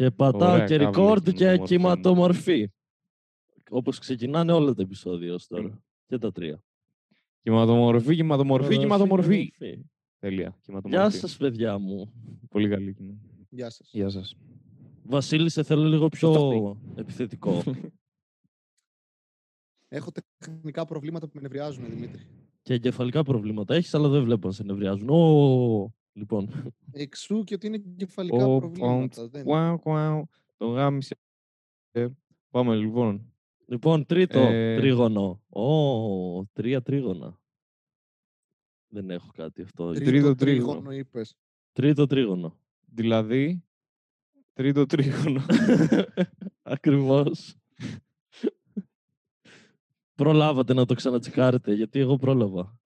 Και πατάω Ωραία, και κάβλη, record και κυματομορφή. κυματομορφή. Όπως ξεκινάνε όλα τα επεισόδια ως τώρα. Mm. Και τα τρία. Κυματομορφή, κυματομορφή, κυματομορφή. κυματομορφή. Τέλεια. Κυματομορφή. Γεια σας παιδιά μου. Πολύ καλή κοινή. Γεια σας. Γεια σας. Βασίλη, σε θέλω λίγο πιο επιθετικό. Έχω τεχνικά προβλήματα που με νευριάζουν, Δημήτρη. και εγκεφαλικά προβλήματα έχεις, αλλά δεν βλέπω να σε νευριάζουν. Ω, λοιπόν, Εξού και ότι είναι κεφαλικά Ο, προβλήματα. Δεν... κουάου, κουάου, Το γάμισε. Ε, Πάμε λοιπόν. λοιπόν τρίτο Ε, τρίγωνο. Ω, τρία τρίγωνα. Δεν έχω κάτι αυτό. Τρίτο τρίτο τρίγωνο τρίγωνο. είπες. Τρίτο τρίγωνο. Δηλαδή, τρίτο τρίγωνο. Ακριβώς. Προλάβατε να το ξανατσεκάρετε, γιατί εγώ πρόλαβα.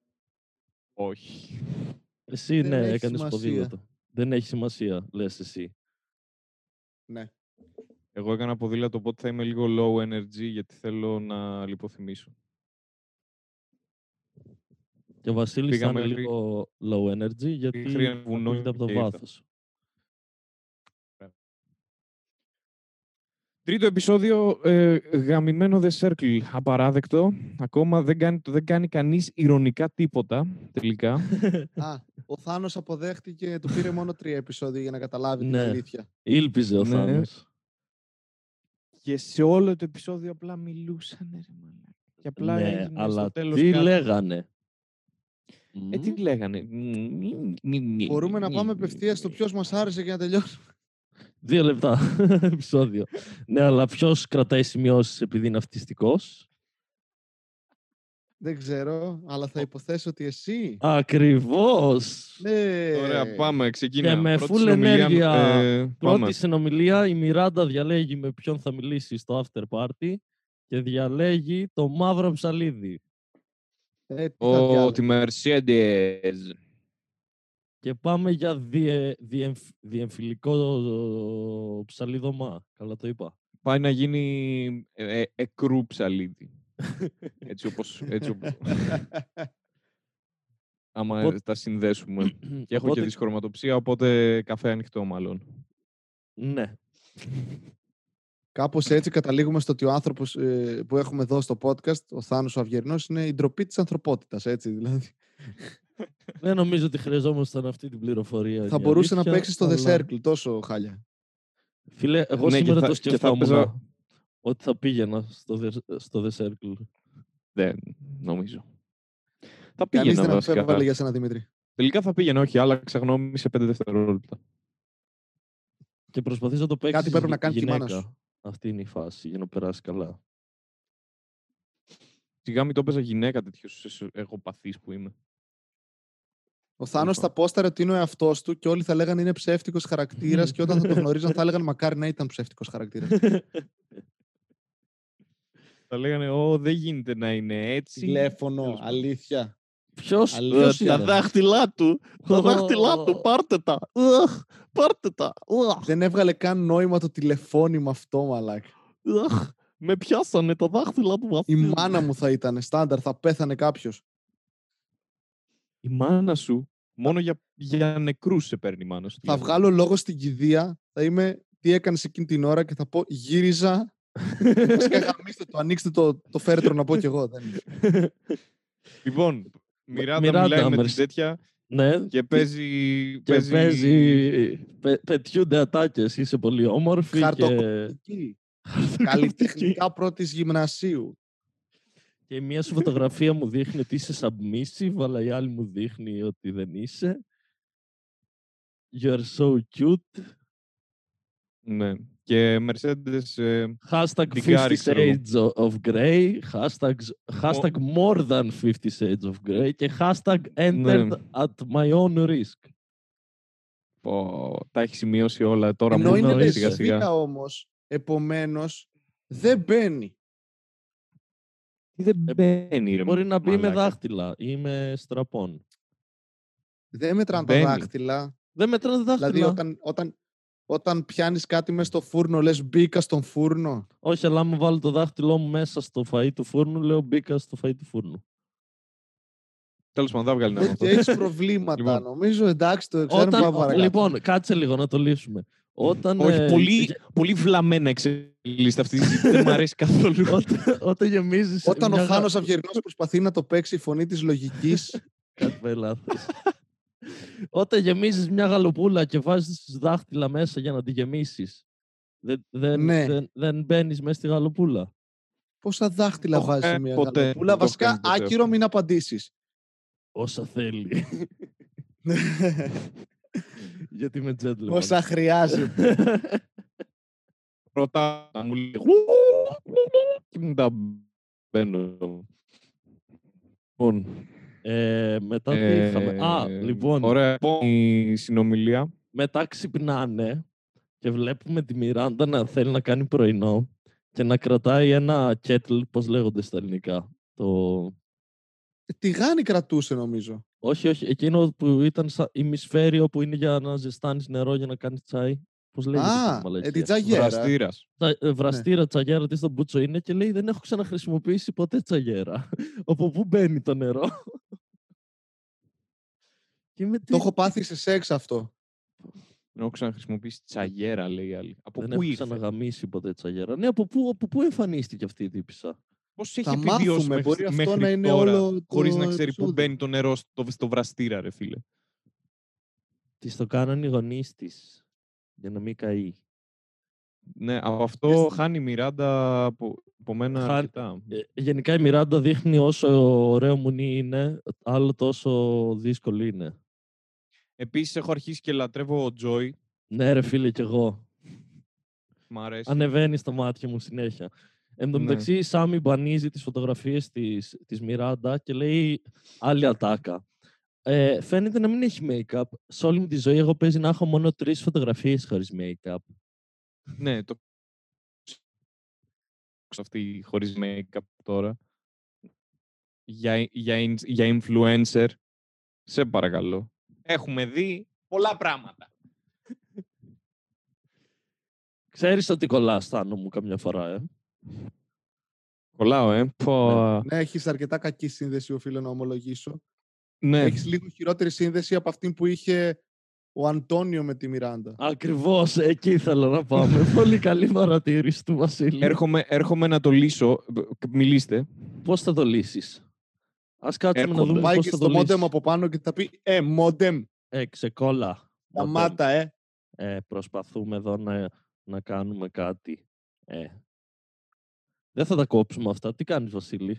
Όχι. Εσύ Δεν ναι, έχει έκανες σημασία. ποδήλατο. Δεν έχει σημασία, λες εσύ. Ναι. Εγώ έκανα ποδήλατο, οπότε θα είμαι λίγο low energy, γιατί θέλω να λιποθυμίσω. Και ο Βασίλης θα Πήγα είναι μέχρι- λίγο low energy, γιατί μέχρι ένα βουνό ακούγεται από το και ήρθα. βάθος. Τρίτο επεισόδιο, ε, γαμημένο The Circle. Απαράδεκτο. Ακόμα δεν κάνει, δεν κάνει κανείς ηρωνικά τίποτα, τελικά. Α, ο Θάνος αποδέχτηκε, του πήρε μόνο τρία επεισόδια για να καταλάβει την Ναι. αλήθεια. Ήλπιζε ο Ναι. Θάνος. και σε όλο το επεισόδιο απλά μιλούσαν, ρε μαλάκα. Και απλά Ναι, έγινε αλλά στο τέλος τι κάτι. λέγανε; Ε, τι Μμμ. λέγανε; Μπορούμε να πάμε απευθείας στο ποιος μας άρεσε για να τελειώσουμε. Δύο λεπτά επεισόδιο. ναι, αλλά ποιος κρατάει σημειώσεις επειδή είναι αυτιστικός; Δεν ξέρω, αλλά θα υποθέσω ότι εσύ. Ακριβώς. Ναι. Ωραία, πάμε, ξεκινά. Και με Πρώτη full συνομιλία, ενέργεια, ε, Πρώτη πάμε. συνομιλία, η Μιράντα διαλέγει με ποιον θα μιλήσει στο after party και διαλέγει το μαύρο ψαλίδι. Ε, τι θα Ο, διάλεγα. τη Mercedes. Και πάμε για διε, διεμφ- διεμφυλικό ψαλίδωμα. Καλά το είπα. Πάει να γίνει ε, ε, εκρού ψαλίδι. έτσι όπως, έτσι όπως άμα Οπότε- τα συνδέσουμε. και έχω Οπότε- και δυσχρωματοψία, οπότε καφέ ανοιχτό μάλλον. Ναι. Κάπως έτσι καταλήγουμε στο ότι ο άνθρωπος που έχουμε εδώ στο podcast, ο Θάνος ο Αυγερινός, είναι η ντροπή της ανθρωπότητας. Έτσι, δηλαδή. Δεν νομίζω ότι χρειαζόμασταν αυτή την πληροφορία. θα είναι η μπορούσε να αλήθεια, παίξει στο The αλλά- Circle, τόσο χάλια. Φίλε, εγώ Ναι, και σήμερα θα- το και θα σκεφτόμουν έπαιζα- ότι θα πήγαινα στο The, στο the Circle. Δεν νομίζω. Θα Κανείς πήγαινα δεν βασικά. αμφέβαλε για σένα, Δημήτρη. Τελικά θα πήγαινα, όχι, άλλαξα γνώμη σε 5 δευτερόλεπτα. Και προσπαθείς να το παίξεις πρέπει να κάνει και η μάνα γυναίκα. σου. Αυτή είναι η φάση για να περάσει καλά. Σιγά μην το έπαιζα γυναίκα τέτοιος εγωπαθής που είμαι. Ο Θάνος Λοιπόν. θα πόσταρε ότι είναι ο εαυτός του και όλοι θα λέγανε είναι ψεύτικος χαρακτήρας και όταν θα το γνωρίζαν θα έλεγαν μακάρι να ήταν ψεύτικος χαρακτήρας. Θα λέγανε, Ω, δεν γίνεται να είναι έτσι. Τηλέφωνο, Τέλος πάντων. αλήθεια. Ποιος, Αλήθεια, ποιος ρε. είναι. δάχτυλά του. Τα δάχτυλά του, πάρτε τα. Αχ, πάρτε τα. Αχ, Δεν έβγαλε καν νόημα το τηλεφώνημα αυτό, μαλάκα. αχ. Με πιάσανε τα δάχτυλα του Η Βασίλη. μάνα μου θα ήταν στάνταρ, θα πέθανε κάποιος. Η μάνα σου, μόνο για, για νεκρούς σε παίρνει η μάνα σου. Θα τηλέφωνο. βγάλω λόγο στην κηδεία, θα είμαι τι έκανες εκείνη την ώρα και θα πω γύριζα. Βασικά γαμίστε το, ανοίξτε το, το φέρετρο να πω κι εγώ. Δεν... Λοιπόν, Μιράντα Μιράντα, μιλάει με την μερσ- τέτοια ναι, και παίζει... και παίζει... πε- πετιούνται ατάκες, είσαι πολύ όμορφη και... Χαρτοκοπητική. Καλλιτεχνικά πρώτης γυμνασίου. Και μία σου φωτογραφία μου δείχνει ότι είσαι submissive, αλλά η άλλη μου δείχνει ότι δεν είσαι. You're so cute. Ναι. Και Mercedes... ε, Hashtag Ντιγκάρι, 50 ξέρω εγώ. shades of- of grey. Hashtag, hashtag more than 50 shades of grey. Και hashtag entered Ναι. at my own risk. πω, τα έχεις σημειώσει όλα τώρα. Ενώ μόνο είναι εννοείς, σιγά σιγά. λεσβίκα όμως, επομένως δεν μπαίνει. Δεν μπαίνει, ρε, Ε, Μπορεί να μπει με μαλάκα. δάχτυλα ή με στραπών. Δεν μετράνε τα Μπαίνει. δάχτυλα. Δεν μετράνε δάχτυλα. Δηλαδή, όταν, όταν, όταν πιάνεις κάτι μέσα στο φούρνο, λες μπήκα στον φούρνο. Όχι, αλλά άμα βάλω το δάχτυλό μου μέσα στο φαΐ του φούρνου, λέω μπήκα στο φαΐ του φούρνου. Τέλος πάντων, δεν βγάλει νόημα αυτό. Έχεις προβλήματα. Λοιπόν. Νομίζω εντάξει, το ξέρουμε Όταν, πάμε παρακάτω. λοιπόν, κάτσε λίγο να το λύσουμε. Όταν, Όχι, ε, πολύ, γε- πολύ βλαμμένα εξελίσσεται αυτή η συζήτηση. Δεν μου αρέσει καθόλου. όταν, όταν γεμίζεις Όταν ο μια γα- Θάνος Αυγερινός προσπαθεί να το παίξει η φωνή της λογικής, Κάτι πάει λάθος. Όταν γεμίζεις μια γαλοπούλα και βάζεις δάχτυλα μέσα για να τη γεμίσεις, δεν, δεν, Ναι. δεν, δεν μπαίνεις μέσα στη γαλοπούλα. πόσα δάχτυλα Το έχω βάζει κάνει μια ποτέ. γαλοπούλα. Δεν το έχω Βασικά, κάνει ποτέ άκυρο αυτό. μην απαντήσεις. Όσα θέλει. Γιατί είμαι gentleman. Όσα χρειάζεται. Ρωτά να μου λέει. Και μου τα μπαίνω. Λοιπόν, Ε, μετά τι είχαμε; Α, ε, λοιπόν, Ωραία. Επόμενη συνομιλία. μετά ξυπνάνε και βλέπουμε τη Μιράντα να θέλει να κάνει πρωινό και να κρατάει ένα κέτλ, πώς λέγονται στα ελληνικά. Το... Ε, Τηγάνι κρατούσε νομίζω. Όχι, όχι, εκείνο που ήταν σαν ημισφαίριο που είναι για να ζεστάνεις νερό για να κάνεις τσάι. Πώς λέγεται Α, στην ε, μαλακία. την τζαγιέρα. Βραστήρας. Τσα- ε, βραστήρα τσαγιέρα τι στον μπούτσο είναι και λέει δεν έχω ξαναχρησιμοποιήσει ποτέ τσαγιέρα. Από πού μπαίνει το νερό. και είμαι Το τι- έχω πάθει σε σεξ αυτό. Δεν έχω ξαναχρησιμοποιήσει τσαγιέρα, λέει η άλλη. Από δεν πού έχω ήρθε; ξαναγαμίσει ποτέ τσαγιέρα. Ναι, από πού, από πού εμφανίστηκε αυτή η τύπησα; Πώς έχει Θα επιβιώσει μάθουμε. μέχρι, Μπορεί αυτό μέχρι να είναι τώρα, όλο το χωρίς να ξέρει πού επεισόδιο. μπαίνει το νερό στο, στο βραστήρα, ρε φίλε. Τη το κάνανε οι γονείς της. Για να μην καεί. Ναι, από αυτό Yes. χάνει η Μιράντα από, από μένα Χάνει- αρκετά. Ε, γενικά η Μιράντα δείχνει όσο ωραίο μουνί είναι, άλλο τόσο δύσκολο είναι. Επίσης έχω αρχίσει και λατρεύω ο Τζόι. Ναι, ρε φίλε, κι εγώ. Μ' αρέσει. Ανεβαίνει στα μάτια μου συνέχεια. Εν τω Ναι. μεταξύ, η Σάμι μπανίζει τις φωτογραφίες της, της Μιράντα και λέει άλλη ατάκα. Ε, φαίνεται να μην έχει make-up. Σε όλη μου τη ζωή εγώ παίζει να έχω μόνο τρεις φωτογραφίες χωρίς make-up. Ναι, το αυτή χωρίς make-up τώρα. Για, για, ins- για influencer. Σε παρακαλώ. Έχουμε δει πολλά πράγματα. Ξέρεις ότι κολλάς, Θάνο μου, καμιά φορά, ε. Κολλάω, ε. Πω. Ναι, έχεις αρκετά κακή σύνδεση, οφείλω να ομολογήσω. Ναι. Έχεις λίγο χειρότερη σύνδεση από αυτή που είχε ο Αντώνιο με τη Μιράντα. Ακριβώς, εκεί ήθελα να πάμε. Πολύ καλή παρατήρηση του Βασίλη. Έρχομαι, έρχομαι να το λύσω. Μιλήστε. Πώς θα το λύσεις; Ας κάτσουμε να Έρχονται. δούμε Πάει πώς και θα στο το λύσεις. μόντεμ από πάνω και θα πει Ε, μόντεμ, Ε, ξεκόλα. σταμάτα, ε. Ε, προσπαθούμε εδώ να, να κάνουμε κάτι. Ε. Δεν θα τα κόψουμε αυτά. Τι κάνεις, Βασίλη;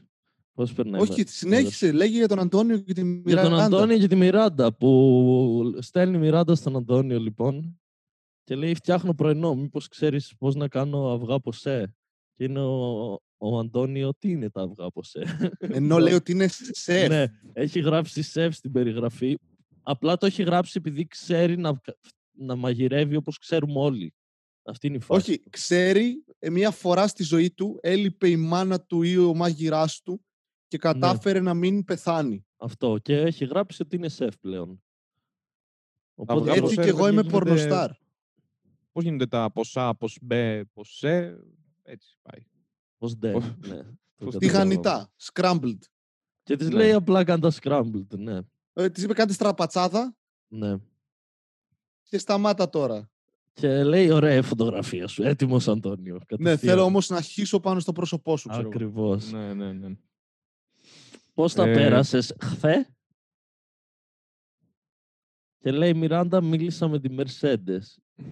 Πώς περνάει. Όχι, συνέχισε. Λέγε για τον Αντώνιο και τη Για Μιράντα. τον Αντώνιο και τη Μιράντα που στέλνει η Μιράντα στον Αντώνιο λοιπόν και λέει φτιάχνω πρωινό, μήπως ξέρεις πώς να κάνω αυγά ποσέ; Και είναι ο, ο Αντώνιο, τι είναι τα αυγά ποσέ; Ενώ λέει ότι είναι σεφ. ναι, έχει γράψει σεφ στην περιγραφή. Απλά το έχει γράψει επειδή ξέρει να, να μαγειρεύει όπως ξέρουμε όλοι. Αυτή είναι η φάση. Όχι, ξέρει ε, μία φορά στη ζωή του έλειπε η μάνα του ή ο μάγειράς του και Ναι. κατάφερε να μην πεθάνει. Αυτό. Και έχει γράψει ότι είναι σεφ πλέον. Οπότε αυγά Έτσι ποσέ, και ρε εγώ παιδιά, είμαι γίνεται- πορνοστάρ. Πώς γίνονται τα ποσά, πως μπε, ποσέ. Έτσι πάει. Πώς ντε, Πώς- ναι. το πώς Τη καταλαβαίνω. γανιτά, scrambled. Και της Ναι. λέει απλά κάνε τα scrambled, ναι. Ε, της είπε κάτι στραπατσάδα ναι. και σταμάτα τώρα. Και λέει, ωραία η φωτογραφία σου, έτοιμος Αντώνιο. Ναι, κατευθείαν. θέλω όμως να χύσω πάνω στο πρόσωπό σου. Ξέρω. εγώ. Ακριβώς. Ναι, ναι, ναι. Πώς τα Ε, πέρασες χθε; Και λέει, Μιράντα, μίλησα με τη Mercedes.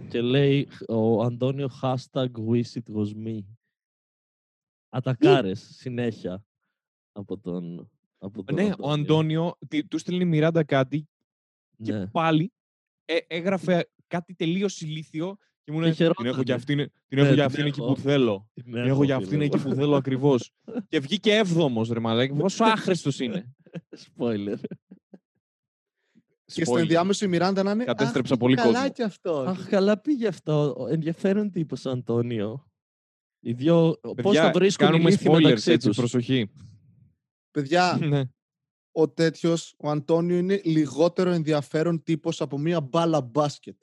Και λέει, ο Αντώνιο, hashtag wish it was me. Ατακάρες, συνέχεια. Από τον, από τον Ναι, ο Αντώνιο, τι- του στέλνει η Μιράντα κάτι και Ναι. πάλι ε, έγραφε κάτι τελείως ηλίθιο και μου λέει την έχω χαιρότανε. για αυτήν, την Ναι, έχω για την αυτήν εκεί έχω. που θέλω. Την Την έχω για αυτήν εκεί που θέλω ακριβώς. και βγήκε έβδομος, ρε μαλάκι. Πόσο άχρηστος είναι. Spoiler. Και στο Spoiler. ενδιάμεσο η Μιράντα να είναι. Κατέστρεψα «Αχ, πολύ πήγε καλά κόσμο». κι αυτό. Αχ, καλά πήγε αυτό. Ο Ενδιαφέρον τύπος ο Αντώνιο. Οι δυο, πώς Παιδιά, θα βρίσκουν οι κάνουμε λύθοι spoilers, μεταξύ έτσι, τους; προσοχή. Παιδιά, Ναι. ο τέτοιος, ο Αντώνιο, είναι λιγότερο ενδιαφέρον τύπος από μία μπάλα μπάσκετ.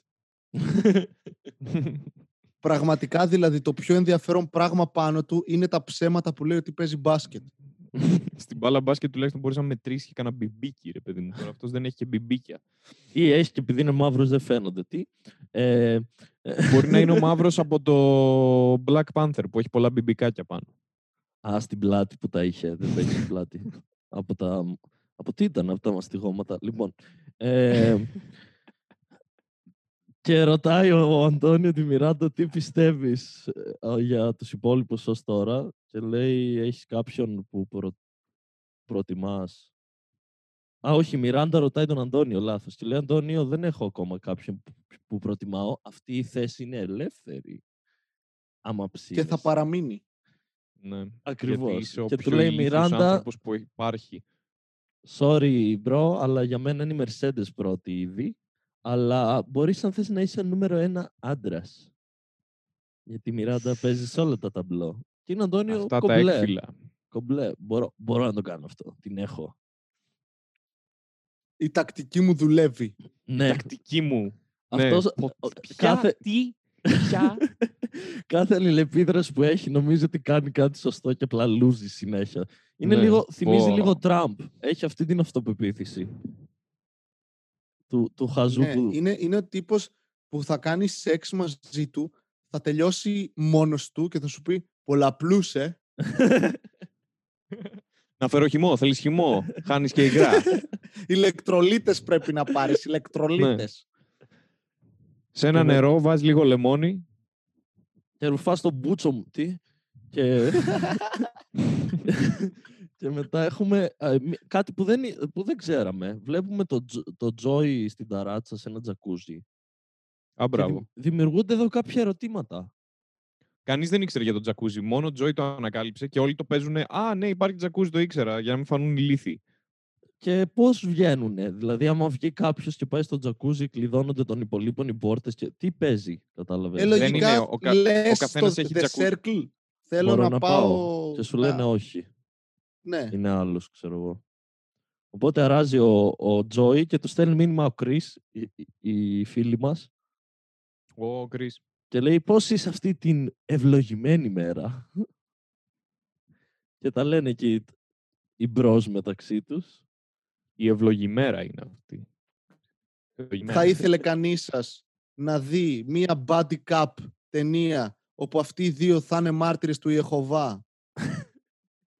Πραγματικά δηλαδή το πιο ενδιαφέρον πράγμα πάνω του είναι τα ψέματα που λέει ότι παίζει μπάσκετ. Στην μπάλα μπάσκετ τουλάχιστον μπορείς να μετρήσεις και κανένα μπιμπίκι, ρε παιδί μου. Τώρα αυτός δεν έχει και μπιμπίκια. Ή έχει και επειδή είναι μαύρος δεν φαίνονται. Τι. Ε, μπορεί να είναι ο μαύρος από το Black Panther που έχει πολλά μπιμπικάκια πάνω. Α, στην πλάτη που τα είχε. Δεν τα είχε στην πλάτη. από τα... Από τι ήταν, από τα μαστιγώματα. Λοιπόν, ε, και ρωτάει ο Αντώνιο τη Μιράντα τι πιστεύεις ε, για τους υπόλοιπους ως τώρα και λέει έχεις κάποιον που προ... προτιμάς. Α, όχι, η Μιράντα ρωτάει τον Αντώνιο, λάθος. Και λέει, Αντώνιο, δεν έχω ακόμα κάποιον που- που προτιμάω. Αυτή η θέση είναι ελεύθερη. Άμα Και ψήνεις. θα παραμείνει. Ναι. Γιατί Ακριβώς. είσαι ο Και του πιο λέει η ηλίθιος Μιράντα, άνθρωπος που υπάρχει. sorry bro, αλλά για μένα είναι η Mercedes πρώτη ήδη. Αλλά μπορείς αν θες να είσαι νούμερο ένα άντρας. Γιατί η Μιράντα παίζεις σε όλα τα ταμπλό. Και είναι Αντώνιο Αυτά τα κομπλέ. έκφυλα. κομπλέ. Μπορώ, μπορώ να το κάνω αυτό. Την έχω. Η τακτική μου δουλεύει. Ναι, Τακτική μου. Ναι. αυτός, Πο- ο- Ποια, κάθε, τι, ποια. κάθε αλληλεπίδραση που έχει νομίζω ότι κάνει κάτι σωστό και απλά λούζει συνέχεια. Είναι Ναι, λίγο, θυμίζει πω. λίγο Τραμπ. Έχει αυτή την αυτοπεποίθηση. Του, του χαζού Ναι, που... είναι, είναι ο τύπος που θα κάνει σεξ μαζί του, θα τελειώσει μόνος του και θα σου πει πολλαπλούσε. Να φέρω χυμό, θέλεις χυμό. Χάνεις και υγρά. ηλεκτρολίτες πρέπει να πάρεις, ηλεκτρολίτες. Σε ένα Εγώ- νερό βάζεις λίγο λεμόνι. και ρουφάς τον μπούτσο μου. Τι. Και... και μετά έχουμε α, μη- κάτι που δεν, εί- που δεν ξέραμε. Βλέπουμε το, Τζο- το Τζόι στην ταράτσα σε ένα τζακούζι. Α, Και δημ- μπράβο. δημιουργούνται εδώ κάποια ερωτήματα. Κανείς δεν ήξερε για τον τζακούζι. Μόνο ο Τζόι το ανακάλυψε και όλοι το παίζουν. Α, ναι, υπάρχει τζακούζι, το ήξερα. Για να μην φανούν ηλίθιοι. Και πώς βγαίνουνε; Δηλαδή, άμα βγει κάποιος και πάει στο τζακούζι, κλειδώνονται των υπολείπων οι πόρτες. Και... Τι παίζει, κατάλαβες; Ε, δεν λογικά είναι, ο κα- ο λες καθένας στο έχει The τζακούζι. Circle, θέλω Μπορώ να, να πάω... πάω. Και σου λένε Α, όχι. Ναι. Είναι άλλος, ξέρω εγώ. Οπότε αράζει ο, ο Τζόι και του στέλνει μήνυμα ο Κρι, η, η, η φίλη μας, Ο Κρι. και λέει πώς είσαι αυτή την ευλογημένη μέρα; και τα λένε εκεί οι μπρος μεταξύ τους. Η ευλογημέρα είναι αυτή. Ευλογημέρα. Θα ήθελε κανείς σας να δει μία body cup ταινία όπου αυτοί οι δύο θα είναι μάρτυρες του Ιεχωβά;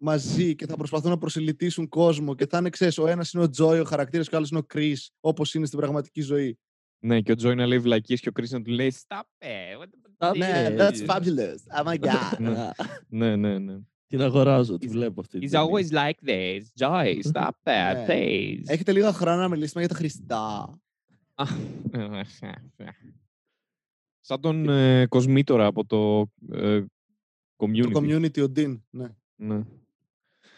Μαζί και θα προσπαθούν να προσελητήσουν κόσμο και θα είναι, ξέρεις, ο ένας είναι ο Τζόι, ο χαρακτήρας και ο άλλος είναι ο Κρίς, όπως είναι στην πραγματική ζωή. Ναι, και ο Τζόι να λέει βλακίες και ο Κρι να του λέει Stop it. what the- Stop Ναι, it. that's fabulous. Oh my god. Ναι. Ναι, ναι, ναι. την αγοράζω, τη βλέπω αυτή. την He's ταινία. always like this. Joy, stop that, Ναι. please. Έχετε λίγο χρόνο να μιλήσουμε για τα Χριστά. Σαν τον ε, Κοσμήτορα από το ε, community. Το community ο Dean. Ναι. Ναι.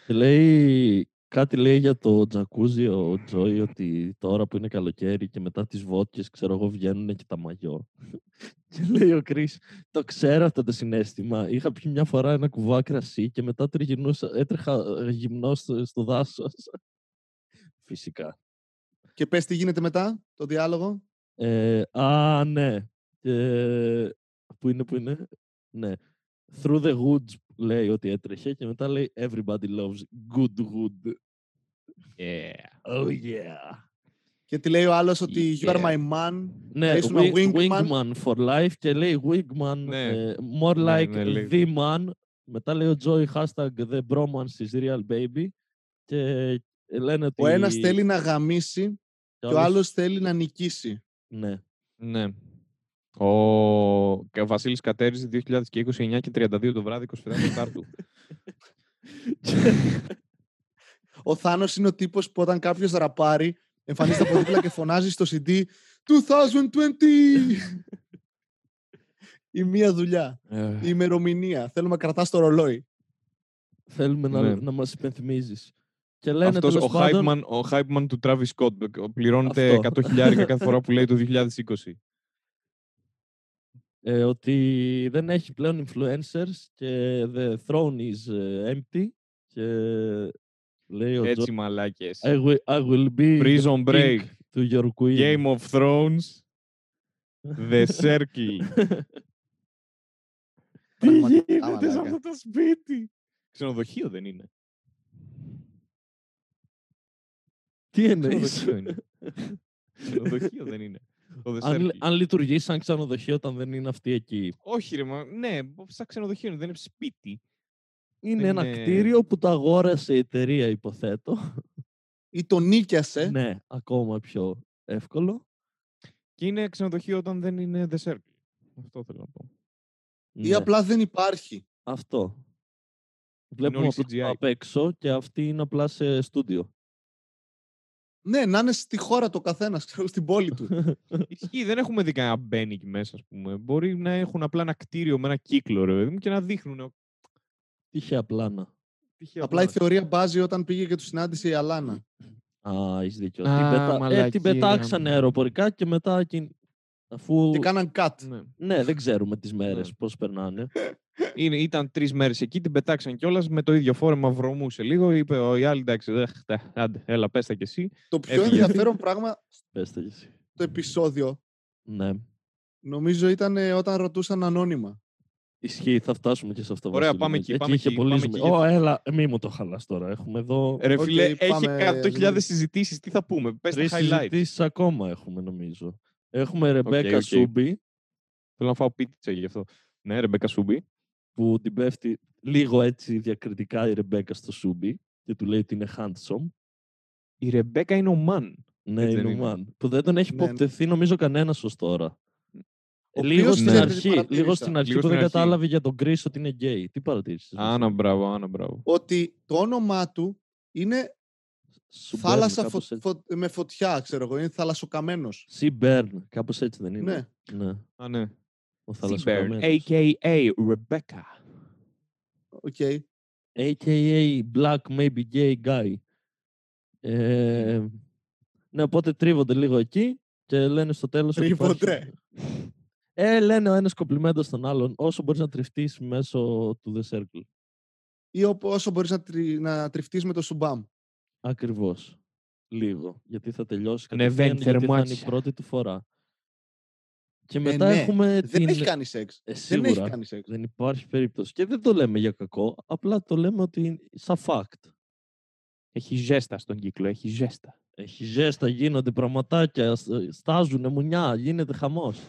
Και λέει, κάτι λέει για το τζακούζι ο Τζόι ότι τώρα που είναι καλοκαίρι και μετά τις βότκες, ξέρω εγώ, βγαίνουν και τα μαγιό. και λέει ο Κρίς, το ξέρω αυτό το συνέστημα. Είχα πιει μια φορά ένα κουβά κρασί και μετά τριγυρνούσα, έτρεχα ε, γυμνός στο, στο δάσος. Φυσικά. Και πες τι γίνεται μετά, το διάλογο. Ε, α, ναι. Και... Πού είναι, πού είναι. Ναι. Through the woods λέει ότι έτρεχε και μετά λέει Everybody loves good wood. Yeah. Oh yeah. Και τι λέει ο άλλος ότι You are Yeah. my man. Ναι, Θα ήσουν wing- wingman. wingman for life και λέει wingman Ναι. ε, more Ναι, like ναι, λέει. the man. Μετά λέει ο Joey hashtag the bromance is real baby και λένε ότι... Ο ένας θέλει να γαμίσει και ο άλλος θέλει να νικήσει. Ναι. Ναι. Ο και ο Βασίλης Κατέρης 2029 και 32 το βράδυ 25 Τετάρτου. Ο Θάνος είναι ο τύπος που όταν κάποιος ραπάρει εμφανίζεται από δίπλα και φωνάζει στο CD 2020! Η μία δουλειά. Ε, Η ημερομηνία. Θέλουμε να κρατάς το ρολόι. Θέλουμε να, Ναι. να μας υπενθυμίζεις. Και λένε Αυτός ο τέλος πάντων, hype, man, ο hype man του Travis Scott ε, πληρώνεται Αυτό. 100 χιλιάρικα κάθε φορά που λέει το 2020. Ε, ότι δεν έχει πλέον influencers και the throne is ε, empty και λέει ο Έτσι Joe, μαλάκες. I will, I will be the Prison Break, king to your queen. Game of Thrones, The Circle. Τι Πραγματικά, γίνεται σε μαλάκα. αυτό το σπίτι; Ξενοδοχείο δεν είναι. Τι εννοείς; Ξενοδοχείο είναι. Ξενοδοχείο δεν είναι. Το The αν, Circle. αν λειτουργεί σαν ξενοδοχείο όταν δεν είναι αυτή εκεί. Όχι, ρε, μα, ναι, σαν ξενοδοχείο είναι, δεν είναι σπίτι. Είναι Δεν ένα είναι- κτίριο που το αγόρασε η εταιρεία, υποθέτω. Ή το νίκιασε. ναι, ακόμα πιο εύκολο. Και είναι ξενοδοχείο όταν δεν είναι The Circle. Αυτό θέλω να πω. Ή Ναι, απλά δεν υπάρχει. Αυτό. Βλέπουμε όλοι απλά CGI. απ' έξω και αυτή είναι απλά σε στούντιο. Ναι, να είναι στη χώρα το καθένας, ξέρω, στην πόλη του. Ισχύει, δεν έχουμε δει κανένα μπαίνει εκεί μέσα, ας πούμε. Μπορεί να έχουν απλά ένα κτίριο με ένα κύκλο, ρε παιδί μου, και να δείχνουν. Τυχαία πλάνα. τυχαία Απλά η πράγματα. θεωρία μπάζει όταν πήγε και του συνάντησε η Αλάνα. Α, έχεις δίκιο. Α, την, πετα... ε, την μαλακία. πετάξανε αεροπορικά και μετά εκείνη- αφού. Και κάναν cut. Ναι. Ναι, δεν ξέρουμε τις μέρες Ναι. πώς περνάνε. Είναι, ήταν τρεις μέρες εκεί, την πετάξαν κιόλας με το ίδιο φόρεμα, βρωμούσε λίγο. Είπε ο η άλλη, εντάξει, δε, χτε, άντε, έλα, πες τα κι εσύ. Το πιο Έφυγε. ενδιαφέρον πράγμα Πες τα κι εσύ. στο επεισόδιο Ναι. νομίζω ήταν ε, όταν ρωτούσαν ανώνυμα. Ισχύει, θα φτάσουμε και σε αυτό. Ωραία, Βασίλη πάμε μου. εκεί, πάμε είχε εκεί, πολύ πάμε ζουμί. εκεί, Ω, έλα, μη μου το χαλάς τώρα. Έχουμε εδώ Ρε Οκ, φίλε, έχει πάμε, 100.000 Δημήτρη. συζητήσεις. Τι θα πούμε, πες τα τρεις highlights. συζητήσεις ακόμα έχουμε νομίζω. Έχουμε Ρεμπέκα οκ. Σούμπι Θέλω να φάω πίτσα γι' αυτό. Ναι, Ρεμπέκα Σούμπι. που την πέφτει λίγο έτσι διακριτικά η Ρεμπέκα στο Σούμπι και του λέει ότι είναι handsome. Η Ρεμπέκα είναι ο Μαν. Ναι, Έτσι είναι δεν ο είναι; Μαν. Που δεν τον έχει Ναι, ναι. υποπτευθεί νομίζω κανένας ως τώρα. Ο λίγο οποίος, στην ξέρετε τι αρχή, λίγο παρατήρησα; στην αρχή Λίγο που στην δεν αρχή. κατάλαβε για τον Chris ότι είναι γκέι. Τι παρατήρησες. Άνα, μπράβο, άνα, μπράβο. Ότι το όνομά του είναι θάλασσα φω- φω- με φωτιά, ξέρω εγώ. Είναι θαλασσοκαμένος. Sea Burn, κάπως έτσι δεν είναι. Ναι, ναι. Α, ναι. Ο Seaburn, θαλασσοκαμένος. a.k.a. Rebecca. OK. AKA Black Maybe Gay Guy. Ε, ναι, οπότε τρίβονται λίγο εκεί και λένε στο τέλος ότι υπάρχει- Τρίβονται. Ε, λένε ο ένας κομπλιμέντο στον άλλον όσο μπορείς να τριφτείς μέσω του The Circle. Ή οπ- όσο μπορείς να, τρι, να τριφτείς με το Σούμπαμ. Ακριβώς. Λίγο. Γιατί θα τελειώσει Ανεβαίνει κατευθείαν, γιατί θα είναι η θερμάτια. πρώτη του φορά. Και μετά ναι. έχουμε Δεν την... έχει κάνει σεξ. Ε, Δεν έχει σίγουρα. κάνει σεξ. Δεν υπάρχει περίπτωση. Και δεν το λέμε για κακό, απλά το λέμε ότι είναι σαν fact. Έχει ζέστα στον κύκλο, έχει ζέστα. Έχει ζέστα, γίνονται πραγματάκια, σ- στάζουνε μουνιά, γίνεται χαμός.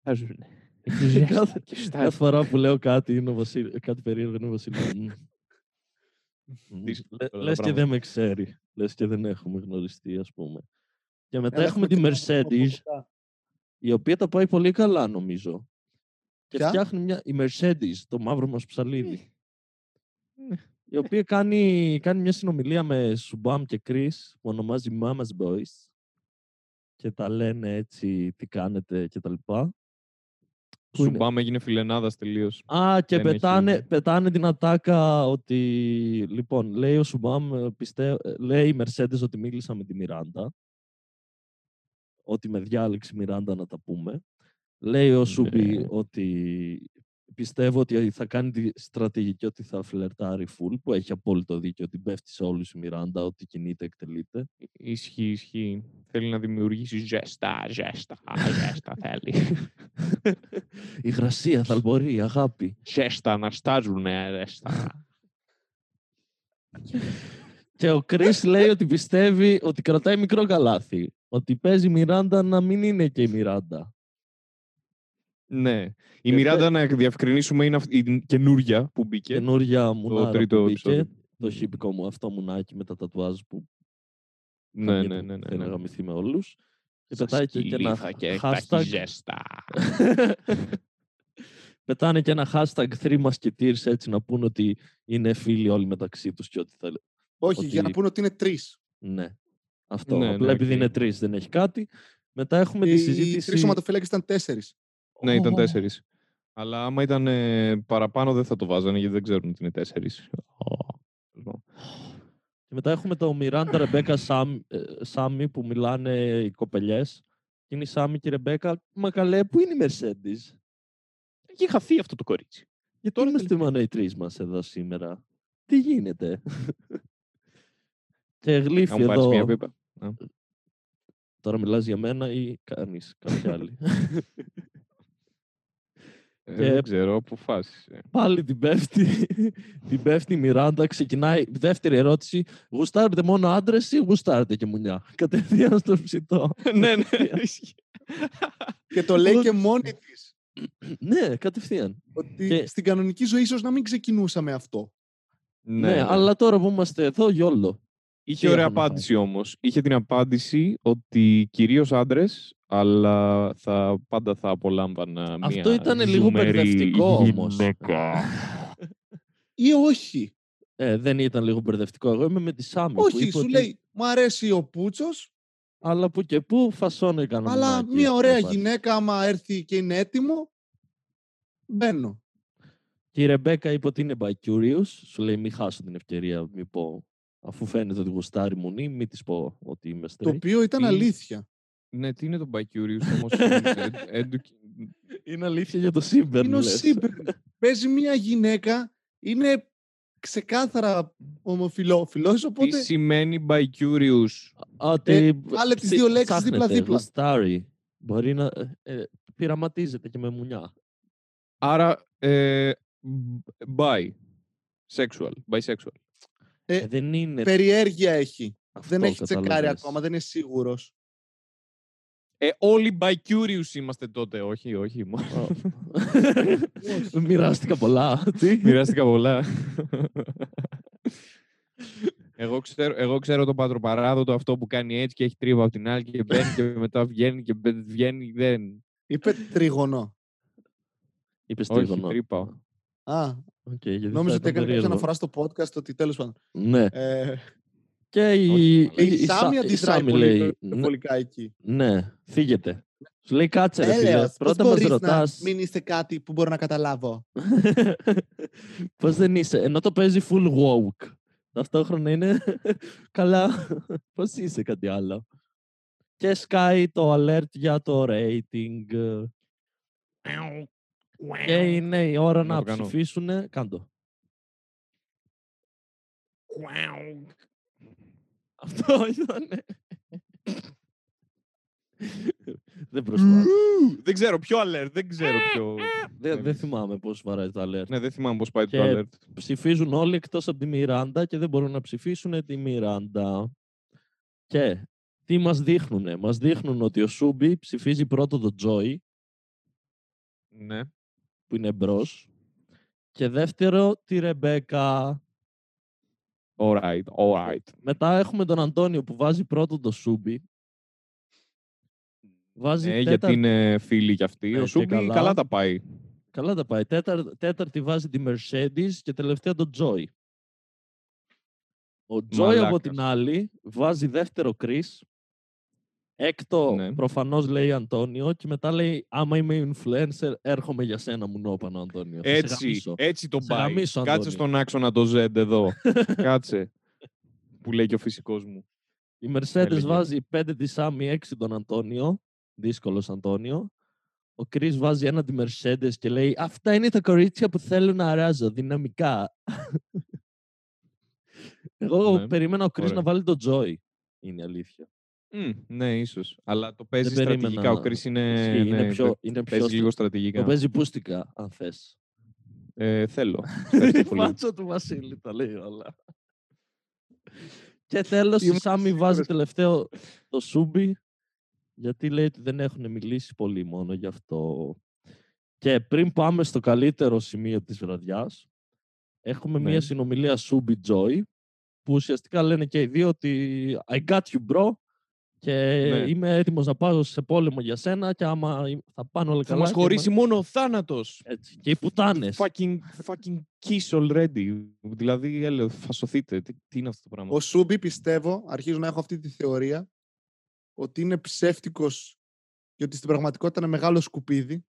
Στάζουνε. Έχει ζέστα Κάθε- και Κάθε στάζουν. φορά που λέω κάτι, είναι ο Βασίλη, κάτι περίεργο είναι ο Βασίλης. Μμμ. Μμμ. Δύσκολα Λε- τα Λες και πράγματα. δεν με ξέρει. Λες και δεν έχουμε γνωριστεί, ας πούμε. Και μετά Έλα, έχουμε και τη το Mercedes, από- η οποία τα πάει πολύ καλά, νομίζω. Και Ποια; φτιάχνει μια... Η Mercedes, το μαύρο μας ψαλίδι. Ναι. η οποία κάνει, κάνει μια συνομιλία με Σουμπάμ και Chris που ονομάζει Mama's Boys και τα λένε έτσι τι κάνετε και τα λοιπά. Πού είναι; Σουμπάμ έγινε φιλενάδας τελείως. Α, και Δεν πετάνε, έχει- πετάνε την ατάκα ότι. Λοιπόν, λέει ο Σουμπάμ, ε, πιστε... ε, λέει η Mercedes ότι μίλησα με τη Μιράντα. Ότι με διάλεξη η Μιράντα να τα πούμε. Λέει ο Σούμπι Ναι. ότι πιστεύω ότι θα κάνει τη στρατηγική ότι θα φλερτάρει full, που έχει απόλυτο δίκιο ότι πέφτει σε όλους η Μιράντα, ότι κινείται, εκτελείται. Ισχύει, ισχύει. Θέλει να δημιουργήσει ζέστα, ζέστα, ζέστα θέλει. Υγρασία, θαλπορή, αγάπη. ζέστα, να στάζουνε, ζέστα. Και ο Κρις λέει ότι πιστεύει ότι κρατάει μικρό καλάθι. Ότι παίζει η Μιράντα να μην είναι και η Μιράντα. Ναι. Η Και Μιράντα, να διευκρινίσουμε, είναι αυτή η καινούρια που μπήκε. Καινούρια μουνάρα τρίτο που μπήκε. επεισόδιο. Το χύπικο μου αυτό μουνάκι με τα τατουάζ που Ναι, καμία ναι, του ναι. ναι, θέλει να ναι. γαμηθεί με όλους. Και Σας πετάει και, και ένα κυλήθα και τα έχει hashtag. ζέστα. Πετάνε και ένα hashtag three musketeers έτσι να πούνε ότι είναι φίλοι όλοι μεταξύ τους και ότι θα... Όχι, για να ότι- πούνε ότι είναι τρεις. Ναι. Αυτό. Ναι, Απλά ναι, επειδή οκ. είναι τρεις δεν έχει κάτι. Μετά έχουμε τη Οι συζήτηση... τρεις σωματοφύλακες ήταν τέσσερις. Ναι, ήταν Ω, τέσσερις. Αλλά άμα ήταν ε, παραπάνω δεν θα το βάζανε γιατί δεν ξέρουν ότι είναι τέσσερις. Και μετά έχουμε το Μιράντα, Ρεμπέκα, Σάμ, ε, Σάμι που μιλάνε οι κοπελιές. Και είναι η Σάμι και η Ρεμπέκα. Μα καλέ, πού είναι η Mercedes; Έχει χαθεί αυτό το κορίτσι. Γιατί Τώρα είμαστε μόνο οι τρεις μας εδώ σήμερα. Τι γίνεται; και γλύφει Αν μου πάρεις εδώ. μια πίπα. Τώρα μιλάς για μένα ή κάνεις κάποια άλλη; Ε, Και- Δεν ξέρω, αποφάσισε. Πάλι την πέφτει, την πέφτει η Μιράντα, ξεκινάει. Δεύτερη ερώτηση. Γουστάρετε μόνο άντρες ή γουστάρετε και μουνιά; Κατευθείαν στο ψητό. ναι, ναι. ισχύει. Και το λέει Ούτε- και μόνη της. ναι, κατευθείαν. Ότι Και- στην κανονική ζωή ίσως να μην ξεκινούσαμε αυτό. Ναι, αλλά τώρα που είμαστε εδώ, γιόλο. Είχε τι ωραία έχω να απάντηση όμως. Είχε την απάντηση ότι κυρίως άντρες, αλλά θα, πάντα θα απολάμβανα μία. Αυτό ήταν λίγο ζουμερή μπερδευτικό όμως. γυναίκα. Ή όχι. Ε, δεν ήταν λίγο μπερδευτικό. Εγώ είμαι με τη Σάμι. που όχι, είπε σου ότι- λέει, μου αρέσει ο Πούτσος, Αλλά που και που φασώνω έκανα. αλλά μουνάκι, μια να ωραία υπάρχει. γυναίκα, άμα έρθει και είναι έτοιμο, μπαίνω. Και η Ρεμπέκα είπε ότι είναι by curious. Σου λέει μην χάσω την ευκαιρία. Μη πω, αφού φαίνεται ότι γουστάρει μουνί, μην της πω ότι είμαι Το straight. οποίο ήταν Τι- αλήθεια. ναι, τι είναι το Bicurious όμω. Είναι αλήθεια για το Σίμπερν. είναι ο λες. Σίμπερν. Παίζει μια γυναίκα, είναι ξεκάθαρα ομοφιλόφιλος, Τι οπότε σημαίνει Bicurious. Α, ότι βάλε τις ψη- δύο λέξεις ψάχνετε, δίπλα-δίπλα. γουστάρει. Μπορεί να ε, ε, πειραματίζεται και με μουνιά. Άρα, ε, bi. Sexual. Bisexual. Ε, Ε, δεν είναι περιέργεια έχει. αυτό, δεν έχει τσεκάρει κατάλαβες. ακόμα, δεν είναι σίγουρος. Ε, όλοι Bicurious είμαστε τότε. Όχι, όχι. μόνο. Μοιράστηκα πολλά. Τι; Μοιράστηκα πολλά. εγώ, ξέρω, εγώ ξέρω το πατροπαράδοτο αυτό που κάνει έτσι και έχει τρύπα από την άλλη και μπαίνει και μετά βγαίνει και μπε- βγαίνει δεν. Είπε τρίγωνο. Είπες Όχι, τρίγωνο. τρύπα. Α, Οκ, γιατί θα νόμιζα ότι ήταν έκανε κάποια περίεργο. αναφορά στο podcast ότι τέλος πάντων. Ναι. Ε, Και η, Όχι, η, η, Σάμι Σα- η αντιδράει Σάμι πολύ λέει, ναι, υπερβολικά εκεί. ναι, φύγετε. Σου λέει κάτσε ρε φίλε, Έλεος, πώς πρώτα μας μπορείς ρωτάς. να μην είστε κάτι που μπορώ να καταλάβω; Πώς δεν είσαι, ενώ το παίζει full woke. Ταυτόχρονα είναι καλά, πώς είσαι κάτι άλλο; Και σκάει το alert για το rating. Και είναι η ώρα Να να το κάνω. ψηφίσουν. Κάντο. Αυτό ήταν. δεν προσπάθησα. δεν ξέρω ποιο alert, δεν ξέρω ποιο. Δεν, δεν εμείς. θυμάμαι πώς βαράει το alert. Ναι, δεν θυμάμαι πώς πάει Και- το alert. Ψηφίζουν όλοι εκτός από τη Μιράντα και δεν μπορούν να ψηφίσουν τη Μιράντα. Και τι μας δείχνουνε; Μας δείχνουν ότι ο Σούμπι ψηφίζει πρώτο το Τζόι Ναι. Που είναι μπρος. Και δεύτερο τη Ρεμπέκα. Alright, alright. Μετά έχουμε τον Αντώνιο που βάζει πρώτο το Σούμπι. Βάζει Ναι, τέταρτη... γιατί είναι φίλοι κι αυτοί. Ναι, Ο και Σούμπι καλά. καλά τα πάει. Καλά τα πάει. Τέταρ... Τέταρτη βάζει τη Mercedes και τελευταία το Joy. Ο Joy από Μαλάκας. την άλλη βάζει δεύτερο Chris. Έκτο Ναι. προφανώς λέει Αντώνιο και μετά λέει άμα είμαι influencer έρχομαι για σένα μου νόπανο Αντώνιο. Θα σε Έτσι, γαμίσω. έτσι το Σε πάει. γαμίσω, Κάτσε Αντώνιο. στον άξονα το Z εδώ. Κάτσε. Που λέει και ο φυσικός μου. Η Mercedes έλεγε. βάζει 5 της Σάμι, 6 τον Αντώνιο. Δύσκολος Αντώνιο. Ο Chris βάζει ένα τη Mercedes και λέει Αυτά είναι τα κορίτσια που θέλω να αράζω δυναμικά. Εγώ Ναι, περίμενα ο Chris ωραία. να βάλει το Joy. Είναι η αλήθεια. Μμ, ναι, ίσως. Αλλά το παίζει Δεν στρατηγικά. Ο περίμενα. Chris είναι, Ισχύει, είναι ναι, πιο- παί- είναι πιο παίζει στο- λίγο Το στρατηγικά. παίζει πούστικα, αν θες. Ε, θέλω. Ευχαριστώ Η πολύ. φάτσα του Βασίλη τα λέει όλα. Και τέλος η Είμαι Σάμι σίγουρος. βάζει τελευταίο το Σούμπι γιατί λέει ότι δεν έχουν μιλήσει πολύ μόνο γι' αυτό. Και πριν πάμε στο καλύτερο σημείο της βραδιάς έχουμε Ναι. μια συνομιλία Σούμπι Joy που ουσιαστικά λένε και οι δύο ότι I got you bro και Ναι. είμαι έτοιμος να πάω σε πόλεμο για σένα και άμα ε- θα πάνε όλα Θα καλά. μας και χωρίσει μα- μόνο ο θάνατος. Έτσι. Και οι πουτάνες. Fucking, fucking kiss already. Δηλαδή, έλεω, θα σωθείτε. Τι, τι είναι αυτό το πράγμα; Ο Σούμπι πιστεύω, αρχίζω να έχω αυτή τη θεωρία, ότι είναι ψεύτικος και ότι στην πραγματικότητα είναι μεγάλο σκουπίδι.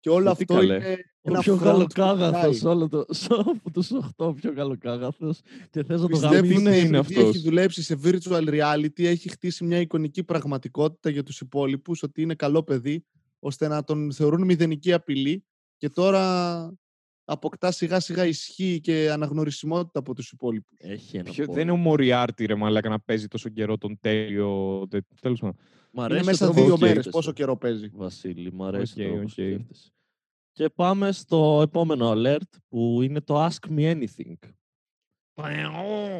Και όλο Γιατί, αυτό καλέ; είναι Ο ένα πιο front που γαλοκάγαθος χωράει. όλο το από τους 8 πιο γαλοκάγαθος και θες να το Πιστεύει γαμίσεις. είναι, ότι είναι επειδή αυτός. έχει δουλέψει σε virtual reality, έχει χτίσει μια εικονική πραγματικότητα για τους υπόλοιπους, ότι είναι καλό παιδί, ώστε να τον θεωρούν μηδενική απειλή και τώρα αποκτά σιγά σιγά ισχύ και αναγνωρισιμότητα από τους υπόλοιπους. Έχει ένα Ποιο- πολύ- δεν είναι ο Μοριάρτη ρε μαλάκα να παίζει τόσο καιρό τον τέλειο. τε- Τέλος πάντων. Μ' Είναι αρέσει ο μέσα τρόπος δύο που μέρες, σκέφτεσαι, πόσο καιρό παίζει. Βασίλη, μου αρέσει Οκ, ο τρόπος που οκ. σκέφτεσαι. Και πάμε στο επόμενο alert που είναι το Ask Me Anything.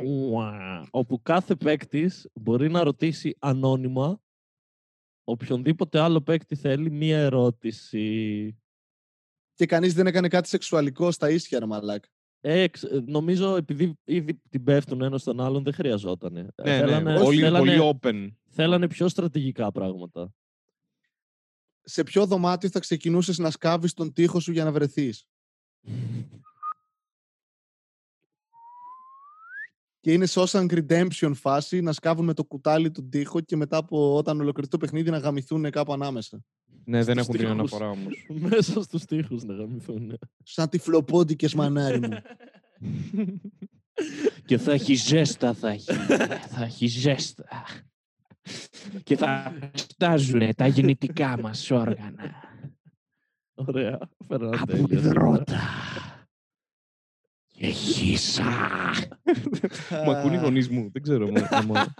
Ουα, όπου κάθε παίκτης μπορεί να ρωτήσει ανώνυμα οποιονδήποτε άλλο παίκτη θέλει μία ερώτηση. Και κανείς δεν έκανε κάτι σεξουαλικό στα ίσια, ρε μαλάκα. Ε, εξ- ε, νομίζω επειδή ήδη την πέφτουν ένα στον άλλον δεν χρειαζόταν. Ναι, ναι, όχι, όλοι είναι θέλανε, πολύ open. θέλανε πιο στρατηγικά πράγματα. Σε ποιο δωμάτιο θα ξεκινούσες να σκάβεις τον τοίχο σου για να βρεθείς; Και είναι Shawshank Redemption φάση να σκάβουν με το κουτάλι τον τοίχο και μετά από όταν ολοκληρωθεί το παιχνίδι να γαμηθούν κάπου ανάμεσα. Ναι, δεν Στους έχουν την τοίχους. αναφορά όμως. Μέσα στους τοίχους να γαμηθούν. Σαν τυφλοπόντικες μανάρι μου. Και θα έχει ζέστα, θα έχει. θα έχει ζέστα. Και θα στάζουν τα γεννητικά μας όργανα. Ωραία. Φέρνα από τέλεια σήμερα. υδρότα. Και χύσα. Μου ακούνε οι γονείς μου, δεν ξέρω. μου- άμα-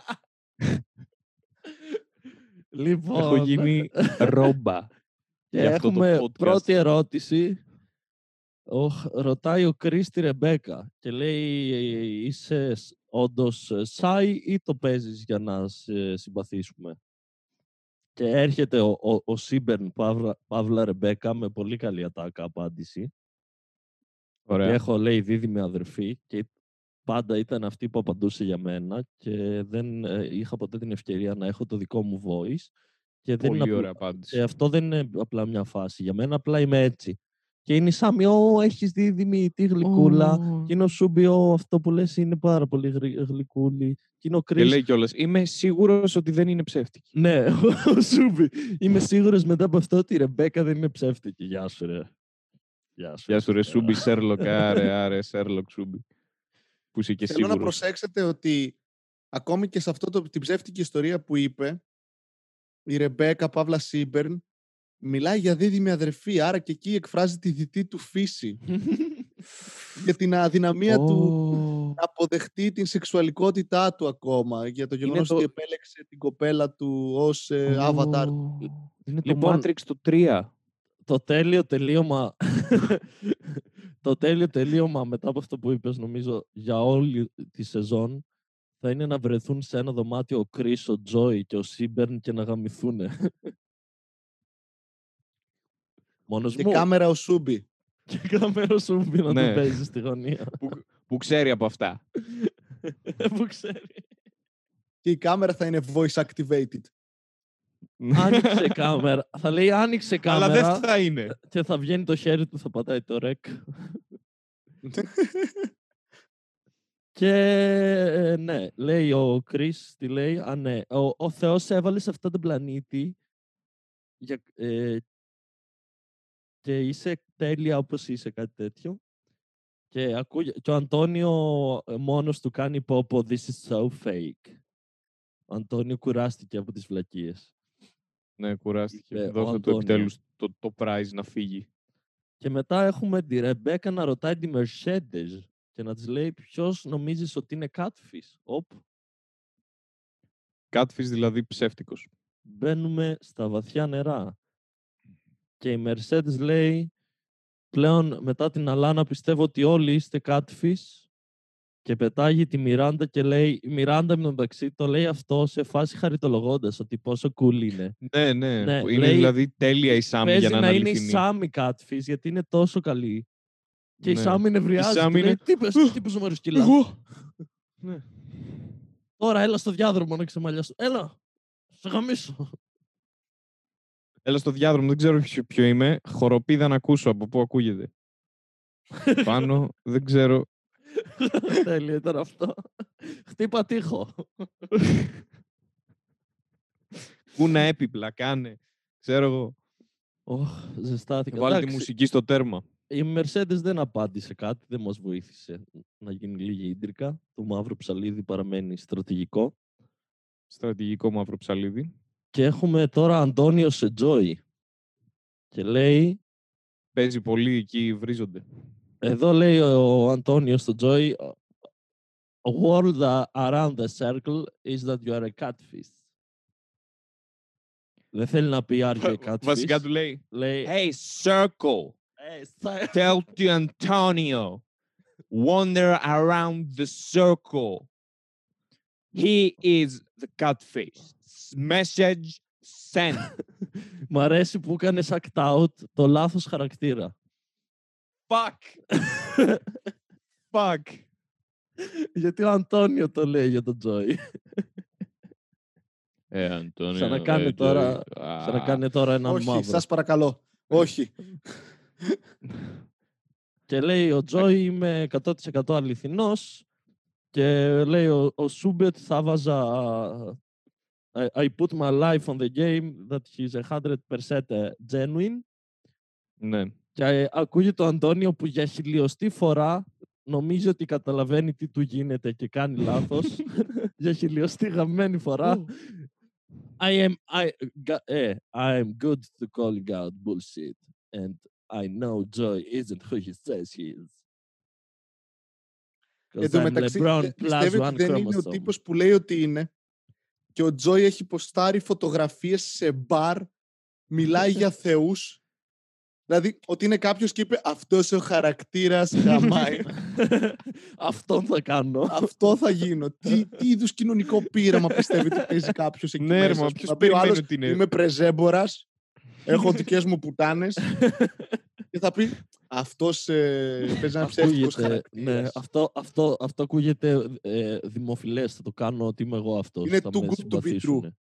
Λοιπόν, Έχω γίνει ρόμπα. και για αυτό το έχουμε podcast. πρώτη ερώτηση. Οχ, ρωτάει ο Κρίστη τη Ρεμπέκα και λέει είσαι όντως σάι ή το παίζεις για να σε συμπαθήσουμε; Και έρχεται ο, ο, ο Σίμπερν Παύλα, Παύλα Ρεμπέκα με πολύ καλή ατάκα απάντηση. Και Ωραία. έχω λέει δίδυμη αδερφή και πάντα ήταν αυτή που απαντούσε για μένα και δεν ε, είχα ποτέ την ευκαιρία να έχω το δικό μου voice. Και δεν είναι Πολύ απλ- ωραία απάντηση. ε, αυτό δεν είναι απλά μια φάση. Για μένα απλά είμαι έτσι. Και είναι σαν «Ω, έχεις δίδυμη, τι γλυκούλα». Και είναι ο Σούμπι, «Ω, αυτό που λες είναι πάρα πολύ γρη- γλυκούλη. Και είναι ο Και Κρις, λέει κιόλας, είμαι σίγουρος ότι δεν είναι ψεύτικη. ναι, ο Σούμπι. Είμαι σίγουρος μετά από αυτό ότι η Ρεμπέκα δεν είναι ψεύτικη. Γεια σου, ρε. Γεια σου. Γεια σου ρε Σούμπι. Σούμπι, Σέρλοκ, άρε, άρε, Σέρλοκ Σούμπι. Που είσαι και Θέλω να σίγουρος. προσέξετε ότι ακόμη και σε αυτό το, την ψεύτικη ιστορία που είπε, η Ρεμπέκα Παύλα Σίμπερν μιλάει για δίδυμη αδερφή, άρα και εκεί εκφράζει τη δυτή του φύση για την αδυναμία του Ω, να αποδεχτεί την σεξουαλικότητά του ακόμα, για το γεγονός το- ότι επέλεξε την κοπέλα του ως ε, ω, avatar. Είναι το Λοιπόν, Matrix το 3. το τέλειο τελείωμα το τέλειο τελείωμα μετά από αυτό που είπες νομίζω για όλη τη σεζόν θα είναι να βρεθούν σε ένα δωμάτιο ο Κρις, ο Τζόι και ο Σίμπερν και να γαμηθούν. Μόνος Και μου. κάμερα ο Σούμπι. Και κάμερα σου πει να Ναι. το παίζει στη γωνία. Που ξέρει από αυτά. που ξέρει. Και η κάμερα θα είναι voice activated. Άνοιξε κάμερα. Θα λέει άνοιξε Αλλά κάμερα δεν θα είναι. και θα βγαίνει το χέρι του, θα πατάει το ρεκ. Και ε, ναι, λέει ο Chris, τι λέει, α ναι, ο, ο Θεός σε έβαλε σε αυτόν τον πλανήτη για, ε, και είσαι τέλεια όπως είσαι, κάτι τέτοιο. Και, ακούγε, και ο Αντώνιο ε, μόνος του κάνει πω πω this is so fake. Ο Αντώνιο κουράστηκε από τις βλακίες. Ναι, κουράστηκε. Είπε ο Δώσε του Αντώνιο. επιτέλους το, το prize να φύγει. Και μετά έχουμε τη Ρεμπέκα να ρωτάει τη Mercedes και να της λέει ποιος νομίζεις ότι είναι catfish; Οπ, Catfish δηλαδή ψεύτικος. μπαίνουμε στα βαθιά νερά. Και η Mercedes λέει πλέον μετά την Αλάνα πιστεύω ότι όλοι είστε catfish και πετάγει τη Μιράντα και λέει η Μιράντα με τον μεταξύ το λέει αυτό σε φάση χαριτολογώντας ότι πόσο cool είναι. Ναι, ναι. Ναι, που είναι λέει, δηλαδή τέλεια η Σάμι Παίζει για να να είναι είναι η αληθινή. Σάμι catfish γιατί είναι τόσο καλή. Και η Ναι. Σάμι νευριάζει. Σάμι και λέει, είναι, Τι πες, τι πες μου σκυλά. Εγώ. Ναι. Τώρα έλα στο διάδρομο να ξεμαλιάσω. Έλα, σε γαμίσω. Έλα στο διάδρομο, δεν ξέρω ποιο, ποιο είμαι. Χοροπίδα να ακούσω από πού ακούγεται. Πάνω, δεν ξέρω. Τέλειο ήταν αυτό. Χτύπα τείχο. Κούνα έπιπλα, κάνε. Ξέρω εγώ. Ωχ, ζεστάθηκα. Βάλει τη Εντάξει, μουσική στο τέρμα. Η Mercedes δεν απάντησε κάτι, δεν μας βοήθησε να γίνει λίγη ίντρικα. Το μαύρο ψαλίδι παραμένει στρατηγικό. Στρατηγικό μαύρο ψαλίδι. Και έχουμε τώρα Αντώνιο σε Τζόι. Και λέει, Παίζει πολύ εκεί, βρίζονται. Εδώ λέει ο Αντώνιο στο Joy, A world a- around the circle is that you are a catfish. Δεν θέλει να πει are you a catfish. Βασικά του λέει λέει Hey, circle, «Ε, στα- tell to Antonio, wander around the circle. He is the catfish. Message sent. Μ' αρέσει που έκανε act out το λάθος χαρακτήρα. Fuck. Fuck. Γιατί ο Αντώνιο το λέει για τον Τζόι. Ε, Αντώνιο. Σαν να κάνει τώρα- Σαν να κάνει τώρα έναν Όχι, μαύρο. σας παρακαλώ. Όχι. Και λέει ο Τζόι είμαι 100% αληθινός και λέει ο, ο Σούμπετ θα βάζα I, I put my life on the game that he's 100% genuine Ναι. και ε, ακούγεται το Αντώνιο που για χιλιοστή φορά νομίζει ότι καταλαβαίνει τι του γίνεται και κάνει λάθος για χιλιοστή γαμμένη φορά I am, I, ga- ε, I am good to calling out bullshit and I know Joy isn't who he says he is. 'Cause Εν τω I'm μεταξύ, LeBron ε, plus πιστεύει one ότι δεν είναι ο chromosome. τύπος που λέει ότι είναι και ο Τζόι έχει ποστάρει φωτογραφίες σε μπαρ, μιλάει για θεούς. Δηλαδή, ότι είναι κάποιος και είπε αυτός ο χαρακτήρας γαμάει. Αυτόν θα κάνω. Αυτό θα γίνω. τι, τι είδους κοινωνικό πείραμα πιστεύει ότι παίζει κάποιος εκεί Ναι, ρε, μέσα. μα ας πούμε. ποιος Θα πει ο περιμένει άλλος, ότι είναι- Είμαι πρεζέμπορας, έχω δικές μου πουτάνες και θα πει αυτός ε, παίζει ένα ψεύτικος Ακούγεται, ναι, χαρακτήρας. αυτό, αυτό, αυτό ακούγεται ε, δημοφιλές. Θα το κάνω ότι είμαι εγώ αυτός. Είναι θα too με good to be συμπαθήσουνε.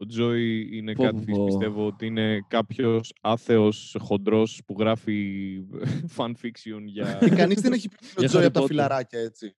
Ο Τζόι είναι Πω, κάτι πω. πιστεύω ότι είναι κάποιος άθεος χοντρός που γράφει fan fiction για... Και κανείς δεν έχει πει ο Για Τζόι Harry από τα Potter. φιλαράκια, έτσι.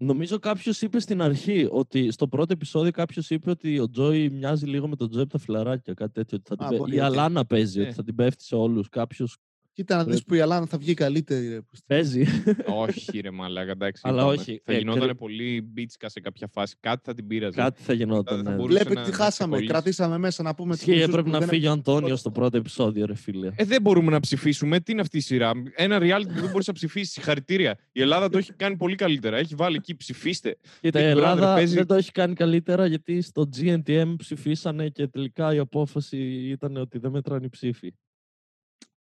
Νομίζω κάποιος είπε στην αρχή ότι στο πρώτο επεισόδιο κάποιος είπε ότι ο Τζόι μοιάζει λίγο με τον Τζόι από τα φιλαράκια. Κάτι τέτοιο. Ότι θα την Α, πέ- μπορεί, Η οκ. Αλάνα παίζει, Ε. ότι θα την πέφτει σε όλους. Κάποιος Κοίτα να δεις Πρέπει. που η Αλάνα θα βγει καλύτερη. Ρε, που- παίζει. όχι ρε μαλάκα, εντάξει. Αλλά είπαμε. όχι, Θα ε, γινόταν κρι- πολύ μπίτσκα σε κάποια φάση. Κάτι θα την πείραζε. Κάτι θα γινόταν. θα ναι. μπορούσε Βλέπετε να- τι να χάσαμε. ξεκολλήσει. Κρατήσαμε μέσα να πούμε τους Ισχύει, μισούς έπρεπε που να δεν φύγει ο έχουν Αντώνιος τίποτα. στο πρώτο επεισόδιο, ρε φίλε. Ε, δεν μπορούμε να ψηφίσουμε. Τι είναι αυτή η σειρά; Ένα reality που δεν μπορείς να ψηφίσεις. Συγχαρητήρια. Η Ελλάδα το έχει κάνει πολύ καλύτερα. Έχει βάλει εκεί ψηφίστε. Κοίτα, η Big Brother Ελλάδα παίζει- δεν το έχει κάνει καλύτερα γιατί στο GNTM ψηφίσανε και τελικά η απόφαση ήταν ότι δεν μέτραν οι ψήφοι.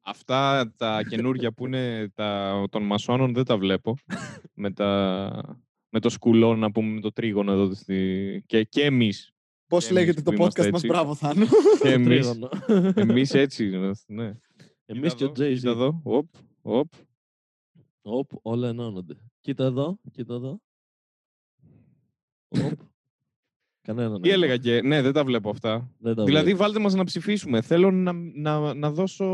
Αυτά τα καινούργια που είναι τα, των μασόνων δεν τα βλέπω. με, τα, με το σκουλό, να πούμε, με το τρίγωνο εδώ. Στη... Και, και εμείς. Πώς Και εμείς λέγεται το που είμαστε podcast μας, έτσι. μπράβο Θάνο. Και εμείς, Τρίγωνο. εμείς έτσι είμαστε, ναι. Εμείς και Κοίτα ο εδώ, Jay-Z. Κοίτα εδώ. Οπ, οπ. Οπ, όλα ενώνονται. Κοίτα εδώ, κοίτα εδώ. Οπ. Κανένα. Τι έλεγα και. Ναι, δεν τα βλέπω αυτά. Δεν τα Δηλαδή, βλέπω. βάλτε μας να ψηφίσουμε. Θέλω να, να, να δώσω.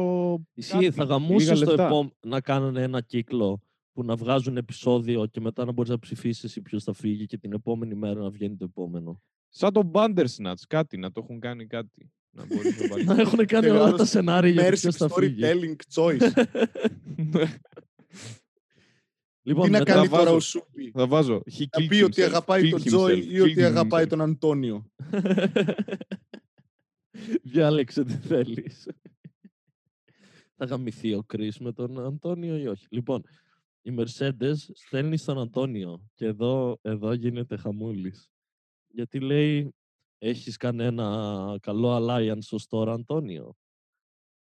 Ισχύει, κάτι, θα λίγα γαμούσες στο λεφτά. επόμενο να κάνουν ένα κύκλο που να βγάζουν επεισόδιο και μετά να μπορείς να ψηφίσεις εσύ ποιος θα φύγει και την επόμενη μέρα να βγαίνει το επόμενο. Σαν το Bandersnatch, κάτι, να το έχουν κάνει κάτι. Να μπορείς να βάλεις. Να έχουν κάνει όλα Μεγάλος τα σενάρια για ποιος Mercy θα φύγει. storytelling choice. Λοιπόν, Τι να μετά- κάνει βάζω. τώρα ο Σούπι. Θα βάζω. He Να killed πει ότι himself, αγαπάει killed τον himself, Τζόι ή ότι killed αγαπάει himself. τον Αντώνιο. Διάλεξε τι θέλεις. θα γαμηθεί ο Κρι με τον Αντώνιο ή όχι. Λοιπόν, η Mercedes στέλνει στον Αντώνιο και εδώ, εδώ γίνεται χαμούλης. Γιατί λέει, έχεις κανένα καλό alliance ως τώρα, Αντώνιο;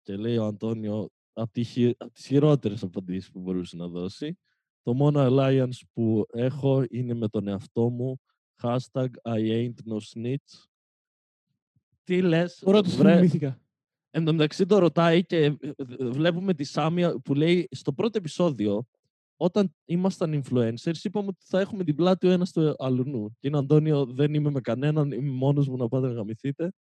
Και λέει ο Αντώνιο, από, τη, χει- απ' τις χειρότερες απαντήσεις που μπορούσε να δώσει, το μόνο alliance που έχω είναι με τον εαυτό μου, hashtag I ain't no snitch. Τι λες, Τώρα το βρε, θυμήθηκα. Εν τω μεταξύ το ρωτάει και ε, ε, βλέπουμε τη Σάμια που λέει στο πρώτο επεισόδιο όταν ήμασταν influencers είπαμε ότι θα έχουμε την πλάτη ο ένας του αλουνού. Και είναι Αντώνιο δεν είμαι με κανέναν, είμαι μόνος μου να πάτε να γαμηθείτε.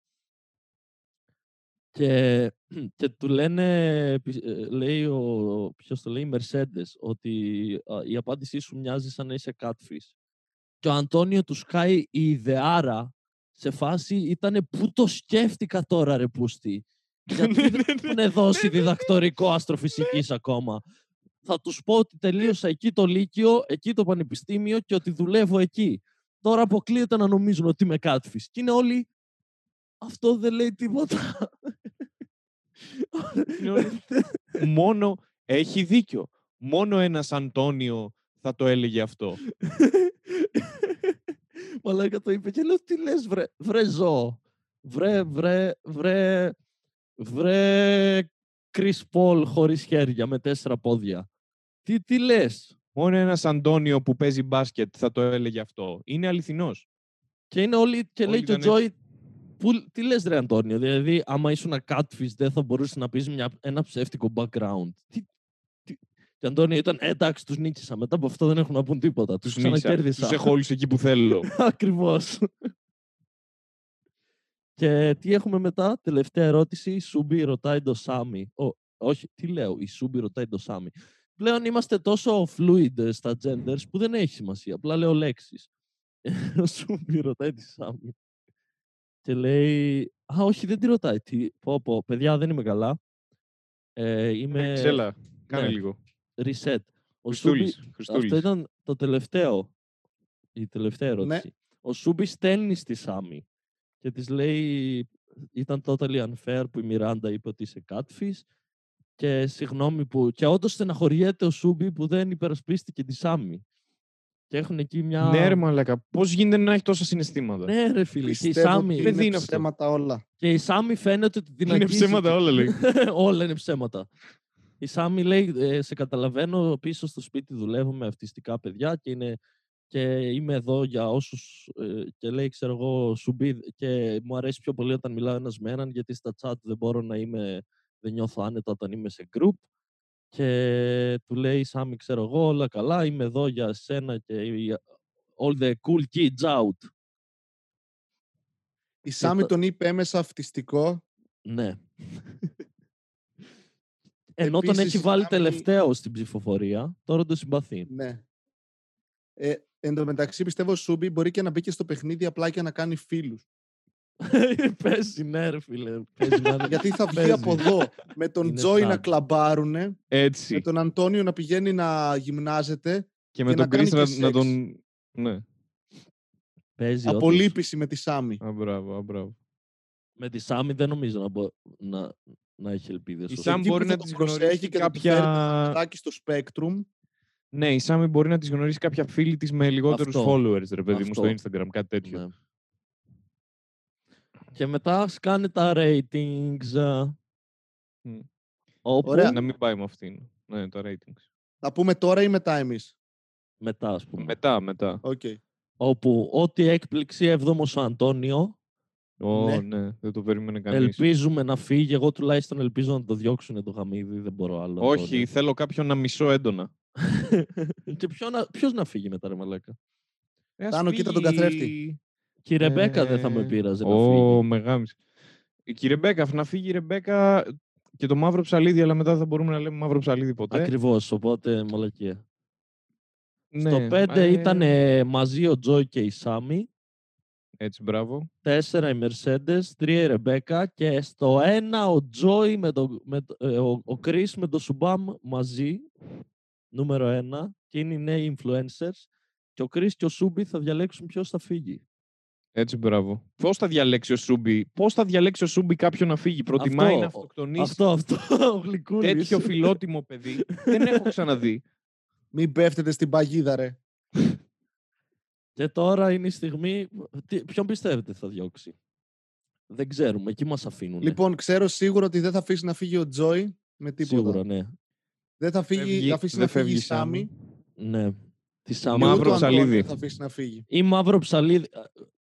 Και, και του λένε, επι- ε, λέει ο, ποιος το λέει, η Mercedes, ότι α, η απάντησή σου μοιάζει σαν να είσαι catfish. Και ο Αντώνιο του σκάει η ιδεάρα σε φάση ήταν πού το σκέφτηκα τώρα ρε πούστη; Γιατί Ναι, δεν έχουν δώσει διδακτορικό αστροφυσικής ακόμα. Θα τους πω ότι τελείωσα εκεί το Λύκειο, εκεί το Πανεπιστήμιο και ότι δουλεύω εκεί. Τώρα αποκλείεται να νομίζουν ότι είμαι catfish. Και είναι όλοι... Αυτό δεν λέει τίποτα. Είναι όλοι- μόνο, Έχει δίκιο. Μόνο ένας Αντώνιο θα το έλεγε αυτό. Μαλάκα το είπε και λέω τι λες βρε, βρε ζώο. Βρε, βρε, βρε, βρε Chris Paul χωρίς χέρια με τέσσερα πόδια. Τι, τι λες. Μόνο ένας Αντώνιο που παίζει μπάσκετ θα το έλεγε αυτό. Είναι αληθινός. Και είναι όλοι, και λέει Όλοι και ο ήταν Τζόι, που, τι λες ρε Αντώνιο, δηλαδή άμα ήσουν catfish δεν θα μπορούσε να πεις μια, ένα ψεύτικο background. Τι, τι, και Αντώνιο ήταν, ε, εντάξει, τους νίκησα. Μετά από αυτό δεν έχουν να πούν τίποτα. Τους, Τους, νίξα. ξανακέρδισα. Τους έχω όλους εκεί που θέλω. Ακριβώς. και τι έχουμε μετά, τελευταία ερώτηση. Η Σούμπι ρωτάει το Σάμι. Ω, όχι, τι λέω, η Σούμπι ρωτάει το Σάμι. Πλέον είμαστε τόσο fluid ε, στα genders που δεν έχει σημασία. Απλά λέω λέξεις. Ο Σούμπι ρωτάει τη Σάμι. Και λέει, α, όχι, δεν τη ρωτάει. Τι, πω, πω, παιδιά, δεν είμαι καλά. Ε, είμαι Ξέλα, κάνε ναι. λίγο. reset. Ο Σούμπι, Χριστούλης. αυτό Χριστούλης. ήταν το τελευταίο. Η τελευταία Ναι. ερώτηση. Ο Σούμπι στέλνει στη Σάμι και της λέει ήταν totally unfair που η Μιράντα είπε ότι είσαι catfish και συγγνώμη που... Και όντως στεναχωριέται ο Σούμπι που δεν υπερασπίστηκε τη Σάμι. Και έχουν εκεί μια... Ναι, ρε μαλάκα. Πώς γίνεται να έχει τόσα συναισθήματα; Ναι, ρε φίλε. Και η, Πιστεύω Σάμι... ότι Παιδί είναι είναι αυτό. ψέματα όλα. και η Σάμι φαίνεται ότι την Είναι αγγίζει ψέματα και- όλα, λέει. όλα είναι ψέματα. Η Σάμι λέει, ε, σε καταλαβαίνω, πίσω στο σπίτι δουλεύω με αυτιστικά παιδιά και, είναι, και είμαι εδώ για όσους, ε, και λέει, ξέρω εγώ, σουμπί, και μου αρέσει πιο πολύ όταν μιλάω ένας με έναν, γιατί στα chat δεν μπορώ να είμαι, δεν νιώθω άνετα όταν είμαι σε group. Και του λέει η Σάμι, ξέρω εγώ, όλα καλά, είμαι εδώ για σένα και για all the cool kids out. Η Σάμι το- τον είπε έμεσα αυτιστικό. Ναι. Ενώ τον Επίσης, έχει η βάλει Σάμι- τελευταίο στην ψηφοφορία, τώρα τον συμπαθεί. Ναι. Ε, εν τω μεταξύ πιστεύω ο Σούμπι μπορεί και να μπει και στο παιχνίδι απλά και να κάνει φίλους. Παίζει, ναι, ρε φίλε. Παίζει, να είναι- Γιατί θα βγει Παίζει. από εδώ με τον Είναι Τζόι να sad. κλαμπάρουνε, Έτσι. με τον Αντώνιο να πηγαίνει να γυμνάζεται, Και με και να τον κάνει Chris να, και να σεξ. τον... Ναι. Παίζει όντως. απολύπηση με τη Σάμι. Α, μπράβο, α, μπράβο. Με τη Σάμι δεν νομίζω να, μπο- να, να έχει ελπίδες. Η όχι. Σάμι Εκεί μπορεί που θα να τον τις προσέχει γνωρίσει και θα του φέρει κάποια... το φωτάκι στο Spectrum. Ναι, η Σάμι μπορεί να τις γνωρίσει κάποια φίλη της με λιγότερους Αυτό. followers, ρε παιδί μου, στο Αυτό. Instagram, κάτι τέτοιο. Ναι. Και μετά σκάνε τα ratings. α, Μμ. Όπου Ωραία. Να μην πάει με αυτήν. Ναι, τα ratings. Θα πούμε τώρα ή μετά εμείς; μετά, ας πούμε. Μετά, μετά. Οκ. Όπου ό,τι έκπληξη έβδομος ο Αντώνιο, Ω, Ναι. ναι. δεν το περίμενε κανείς. ελπίζουμε να φύγει. Εγώ τουλάχιστον ελπίζω να το διώξουν το γαμίδι, δεν μπορώ άλλο. Όχι, Αντώνιο. θέλω κάποιον να μισώ έντονα. και ποιο να, ποιος να φύγει μετά, ρε μαλάκα. Ε, ας Τάνο, κοίτα τον φύγει- καθρέφτη. Και η Ρεμπέκα δεν θα με Ε, πείραζε να Ω, φύγει. μεγάμιση. Η η Ρεμπέκα, να φύγει η Ρεμπέκα και το μαύρο ψαλίδι, αλλά μετά δεν θα μπορούμε να λέμε μαύρο ψαλίδι ποτέ. Ακριβώς, οπότε μαλακία. Ναι, Στο 5 ε, ήταν μαζί ο Τζόι και η Σάμι. Έτσι, μπράβο. 4 η Mercedes, 3 η Ρεμπέκα και στο 1 ο Τζόι με το, με, το- ε, ο, ο Chris με το Σουμπάμ μαζί, νούμερο 1 και είναι οι νέοι influencers και ο Chris και ο Σούμπι θα διαλέξουν ποιος θα φύγει. Έτσι, μπράβο. Πώς θα διαλέξει ο Σούμπι, πώς θα διαλέξει ο Σούμπι κάποιον να φύγει; Προτιμάει Αυτό, να ο- αυτοκτονήσει; Αυτό, αυτό, ο Γλυκούλης. τέτοιο φιλότιμο παιδί. Δεν έχω ξαναδεί. Μην πέφτετε στην παγίδα, ρε. Και τώρα είναι η στιγμή, τι, ποιον πιστεύετε θα διώξει; Δεν ξέρουμε, εκεί μας αφήνουν. Λοιπόν, ξέρω σίγουρα ότι δεν θα αφήσει να φύγει ο Τζόι με τίποτα. Σίγουρα, ναι. Δεν θα φύγει, Φεύγει- θα αφήσει δεν να φύγει η φεύγει η Σάμι. Σάμι. Ναι. Τη Σάμι. και ούτε Μαύρο ο Αντώνιος ψαλίδι. Θα αφήσει να φύγει. Ή μαύρο ψαλίδι.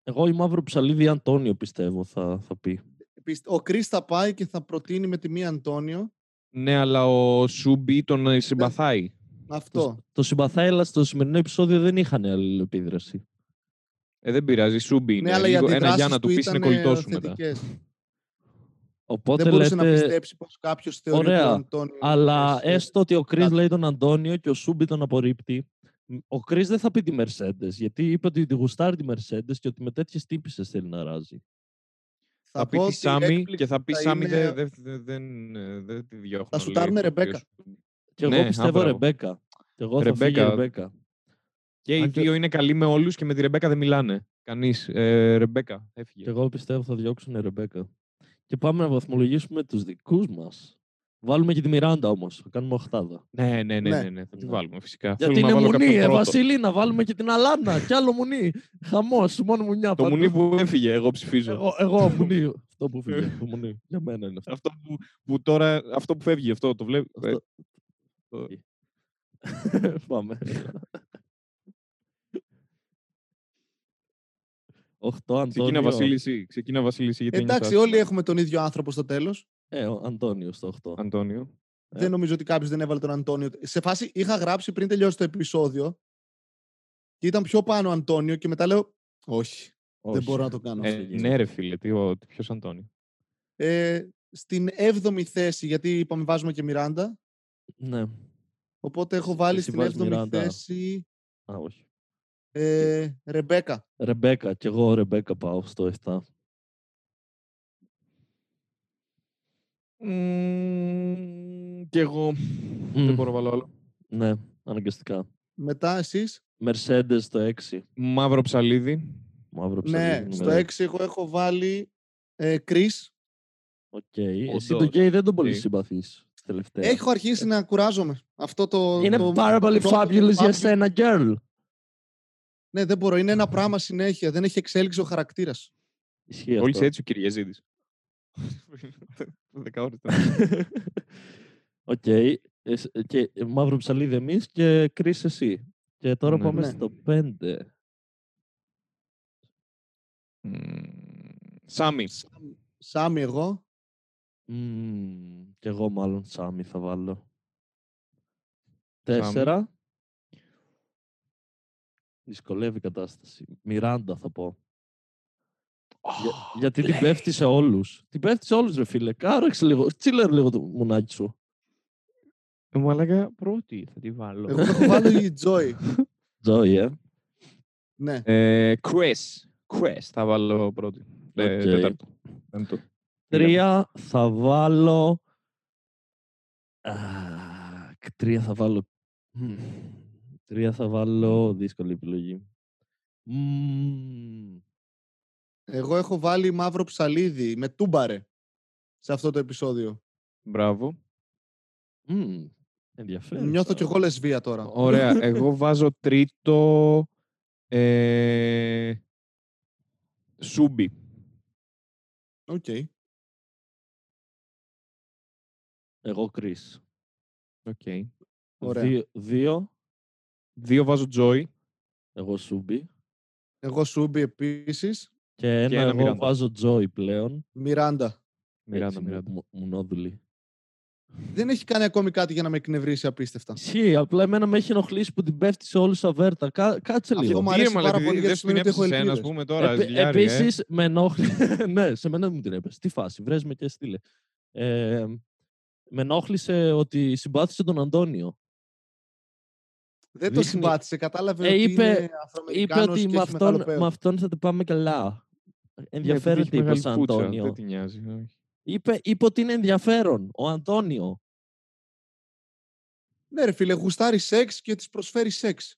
Εγώ ή μαύρο ψαλίδι Αντώνιο πιστεύω θα, θα πει. Πιστε- Ο Κρι θα πάει και θα προτείνει με τη μία Αντώνιο. Ναι, αλλά ο Σούμπι τον ε, συμπαθάει. Αυτό. Το συμπαθάει, αλλά στο σημερινό επεισόδιο δεν είχαν αλληλεπίδραση. Ε, δεν πειράζει, Σούμπι είναι. Ναι, αλλά οι Λίγο- ένα αντιδράσεις για να του του πεις είναι ήταν κολλητός σου μετά. θετικές. Οπότε Δεν μπορούσε λέτε, να πιστέψει πως κάποιος θεωρεί ότι Ωραία, ο Αντώνιο... αλλά είναι έστω ότι ο Κρι κάτι. λέει τον Αντώνιο και ο Σούμπι τον απορρίπτει. Μ, Ο Κρι δεν θα πει τη Mercedes, γιατί είπε ότι τη γουστάρει τη Mercedes και ότι με τέτοιες τύπησες θέλει να ράζει. Θα πει πω τη ότι η Σάμι έκπληξη και θα πει θα Σάμι είναι- δεν δε, δεν, ε, δεν τη διώχνω. Θα λέει, σουτάρουμε το οποίος Ρεμπέκα. σου- Και εγώ Ναι, πιστεύω α, μπράβο. Ρεμπέκα. Και εγώ θα φύγει η Ρεμπέκα. Ρεμπέκα. Και οι Αν και- δύο είναι καλοί με όλους και με τη Ρεμπέκα δεν μιλάνε. Κανείς. Ε, Ρεμπέκα, έφυγε. Και εγώ πιστεύω θα διώξουν Ρεμπέκα. Και πάμε να βαθμολογήσουμε τους δικούς μας. Βάλουμε και τη Μιράντα όμως. Θα κάνουμε οχτάδα. Ναι, ναι, ναι, Ναι. ναι, ναι, θα τη Ναι. βάλουμε φυσικά. Γιατί Θέλουμε να είναι βάλω μουνί, κάποιον ε, πρώτο. Βασίλη, να βάλουμε και την Αλάνα. Κι άλλο μουνί. Χαμός, μόνο μουνιά. Το παντού. μουνί που έφυγε, εγώ ψηφίζω. Εγώ, εγώ μουνί. Αυτό που φύγε. Το μουνί. Για μένα είναι αυτό. Αυτό που, που τώρα, αυτό που φεύγει, αυτό το βλέπει. Αυτό- το- Πάμε. Οχτώ, Ξεκίνα Αντώνιο. Βασίλη, εσύ. Ξεκίνα Βασίλη, εσύ, γιατί Εντάξει, ένιωσα όλοι έχουμε τον ίδιο άνθρωπο στο τέλος. Ε, ο Αντώνιο στο 8. Αντώνιο. Ε. Δεν νομίζω ότι κάποιος δεν έβαλε τον Αντώνιο. Σε φάση είχα γράψει πριν τελειώσει το επεισόδιο και ήταν πιο πάνω ο Αντώνιο και μετά λέω Όχι, δεν μπορώ να το κάνω. Ε, δεν γίνεται. ναι, ρε φίλε, τι, ο- τι- ποιος Αντώνιο; Ε, στην 7η θέση, γιατί είπαμε βάζουμε και Μιράντα. Ναι. Οπότε έχω βάλει Εσύ στην βάζεις 7η Μιράντα. θέση Α, όχι. ε, Ρεμπέκα. Ρεμπέκα. Κι εγώ Ρεμπέκα πάω στο 7. Κι εγώ δεν Μμ. μπορώ να βάλω άλλο. Ναι, αναγκαστικά. Μετά εσείς; Mercedes στο 6. Μαύρο ψαλίδι. Μαύρο Ναι, ψαλίδι, στο νούμερο 6 εγώ έχω βάλει ε, Chris. Οκ. Εσύ τον Όντως. γκέι δεν τον πολύ Οκ. συμπαθείς τελευταία. Έχω αρχίσει να κουράζομαι. Αυτό το. Είναι το πάρα πολύ πρώτο fabulous για fabulous- σένα, girl. Ναι, δεν μπορώ. Είναι ένα πράγμα συνέχεια. Δεν έχει εξέλιξη ο χαρακτήρας. Ισχύει Όλοι αυτό. έτσι ο Κυριαζίδης. Δέκα ώρες τώρα. Οκ. Εσ- Και μαύρο ψαλίδι εμείς και Chris εσύ. Και τώρα Ναι. πάμε Ναι. στο 5. Μμμ, Σάμι. Σάμι εγώ. Μμμ, Κι εγώ μάλλον Σάμι θα βάλω. Σάμι. Τέσσερα. Δυσκολεύει η κατάσταση. Μιράντα θα πω. Για- γιατί την πέφτει σε όλους. Την πέφτει σε όλους ρε φίλε. Κάρεξε λίγο. Τσίλερ λίγο το μουνάκι σου. Ε, Μαλάκα πρώτη θα τη βάλω. Εγώ έχω βάλει η Τζόι. Τζόι, ε. Ναι. Ε, Chris. Chris θα βάλω πρώτη. Ε, Οκ. τέταρτο. Πέμπτο. Τρία θα βάλω... Α, τρία θα βάλω... Μμ. Τρία θα βάλω... Δύσκολη επιλογή. Μμμ. Εγώ έχω βάλει μαύρο ψαλίδι με τούμπαρε σε αυτό το επεισόδιο. Μπράβο. Μμμ. Ενδιαφέρον. Νιώθω κι εγώ λεσβία τώρα. Ωραία. Εγώ βάζω τρίτο. Ε, Σούμπι. Οκ. Εγώ Chris. Οκ. Ωραία. Δύο, δύο, Δύο βάζω Joy. εγώ Σούμπι. Εγώ Σούμπι επίσης. Και ένα, ένα εγώ Μιράντα. βάζω Τζόι πλέον. Μιράντα. Μιράντα, Έτσι, μου- Μιράντα. μου- Μουνόδουλη. Δεν έχει κάνει ακόμη κάτι για να με εκνευρίσει απίστευτα. Ισχύει, απλά εμένα με έχει ενοχλήσει που την πέφτει σε όλου αβέρτα. Κά, κάτσε Αυτό λίγο. μου Τι αρέσει ρε, μαλάκα, πάρα πολύ, δεν γιατί σου την σημαίνει ότι έχω έπεσε ένα, ας ελπίδες. πούμε, τώρα. Επί, ζηλιάρη, ε. Επίσης, με ενόχλησε. ναι, σε μένα μου την έπεσε. Τι φάση, βρες με και στείλε. Ε, με ενόχλησε ότι συμπάθησε τον Αντώνιο. Δεν το Δείχνει- συμπάτησε. Κατάλαβε Ε, ότι είπε- είναι Είπε Αφροαμερικάνος ότι και με έχει αυτόν, μεγαλοπαίο. με αυτόν θα τα πάμε καλά. Ναι, Ενδιαφέρεται, επειδή είπε έχει σαν μεγάλη πουτσα, Αντώνιο. Δεν τη νοιάζει. όχι. Είπε, είπε ότι είναι ενδιαφέρον. Ο Αντώνιο. Ναι, ρε φίλε, γουστάρει σεξ και της προσφέρει σεξ.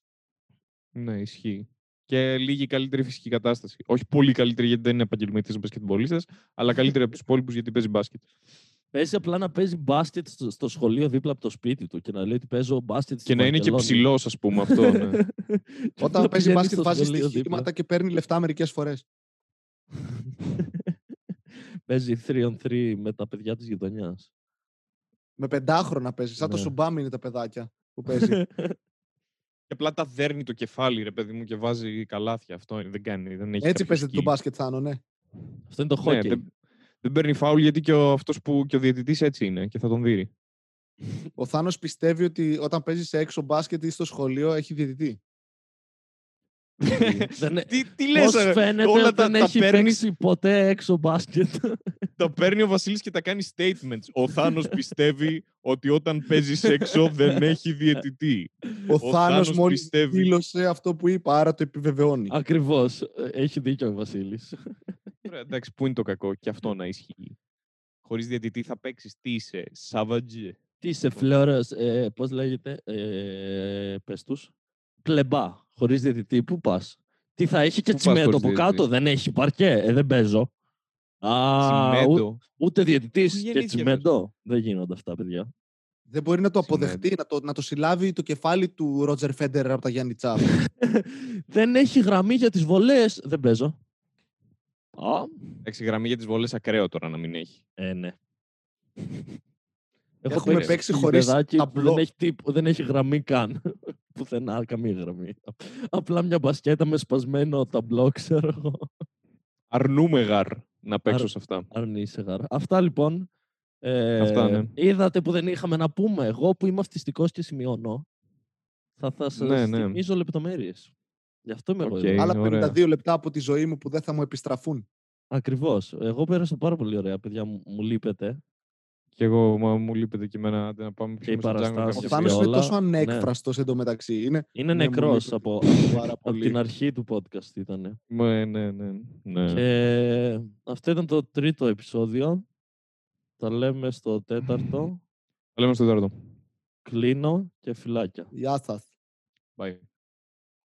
Ναι, ισχύει. Και λίγη καλύτερη φυσική κατάσταση. Όχι πολύ καλύτερη γιατί δεν είναι επαγγελματία μπασκετμπολίστα, αλλά καλύτερη από τους υπόλοιπους γιατί παίζει μπάσκετ. Παίζει απλά να παίζει μπάσκετ στο, στο σχολείο δίπλα από το σπίτι του και να λέει ότι παίζω μπάσκετ στη Και να είναι και Βαρκελόνη. ψηλός, ας πούμε αυτό. Ναι. Και Όταν να παίζει πηγαίνει μπάσκετ, στο βάζει σχολείο δίπλα. στοιχήματα και παίρνει λεφτά μερικές φορές. παίζει 3 on 3 με τα παιδιά της γειτονιάς. Με πεντάχρονα παίζει. Σαν το Ναι. σουμπάμι είναι τα παιδάκια που παίζει. Και απλά τα δέρνει το κεφάλι, ρε παιδί μου, και βάζει καλάθια. Αυτό είναι, δεν κάνει. Δεν έχει Έτσι κάποιο παίζεται το skill. μπάσκετ, Θάνο, ναι. Αυτό είναι το Ναι, hockey. Δεν, δεν παίρνει φάουλ γιατί και ο, αυτός που, και ο διαιτητής έτσι είναι και θα τον δει. Ο Θάνος πιστεύει ότι όταν παίζει σε έξω μπάσκετ ή στο σχολείο έχει διαιτητή. Δεν, τι, τι πώς λες, ρε, φαίνεται όλα ότι τα, δεν τα, έχει παίρνει, παίξει ποτέ έξω μπάσκετ; τα παίρνει ο Βασίλης και τα κάνει statements. Ο Θάνος πιστεύει ότι όταν παίζεις έξω δεν έχει διαιτητή. Ο, Θάνος Θάνος μόλις πιστεύει. δήλωσε αυτό που είπα, άρα το επιβεβαιώνει. Ακριβώς. Ε, Έχει δίκιο ο Βασίλης. Ωραία, εντάξει, πού είναι το κακό; Και αυτό να ισχύει. Χωρίς διαιτητή θα παίξεις τι είσαι, Σαβατζέ. Τι είσαι φλόρος, ε, πώς λέγεται, ε, πες τους, πλεμπά, χωρίς διαιτητή, πού πας; Τι θα έχει και Πού πας τσιμέντο χωρίς από κάτω, διαιτητή; δεν έχει παρκέ, ε, δεν παίζω. Α, ου- Τσιμέντο. ούτε διαιτητής Πού και γεννήθηκες τσιμέντο; Δεν γίνονται αυτά, παιδιά. Δεν μπορεί να το Σημαίνει. αποδεχτεί, να το, να το συλλάβει το κεφάλι του Ρότζερ Φέντερ από τα Γιάννη Τσάπ. δεν έχει γραμμή για τις βολές. Δεν παίζω. Α, Εντάξει, γραμμή για τις βολές ακραίο τώρα να μην έχει. ε, ναι. Έχουμε παίξει χωρίς γηπεδάκι που ταμπλό. δεν έχει, τύπ- δεν έχει γραμμή καν. Πουθενά, καμία γραμμή. Απλά μια μπασκέτα με σπασμένο ταμπλό, ξέρω εγώ. Αρνούμαι γαρ να παίξω Αρ- σε αυτά. Αρνείσαι γάρα. Αυτά λοιπόν. Ε, Αυτά, ναι. Είδατε που δεν είχαμε να πούμε. Εγώ που είμαι αυτιστικός και σημειώνω, θα, θα σας Ναι, ναι. θυμίζω λεπτομέρειες. Γι' αυτό είμαι εγώ Οκ. εδώ. Άλλα ωραία. 52 λεπτά από τη ζωή μου που δεν θα μου επιστραφούν. Ακριβώς. Εγώ πέρασα πάρα πολύ ωραία, παιδιά. Μου, μου λείπετε. Και εγώ μα, μου λείπεται και εμένα άντε να πάμε Και οι πιούμε στο Django παραστάσεις. Ο κάποια Θάνος στιγμή. είναι όλα, τόσο ναι. ανέκφραστος εντωμεταξύ. Είναι Είναι Ναι, μου νεκρός λείπετε. από, πάρα από πολύ. την αρχή του podcast ήταν. Ναι, ναι, ναι. ναι. Και αυτό ήταν το τρίτο επεισόδιο. Τα λέμε στο τέταρτο. Τα λέμε στο τέταρτο. Κλείνω και φυλάκια. Γεια σας. Bye.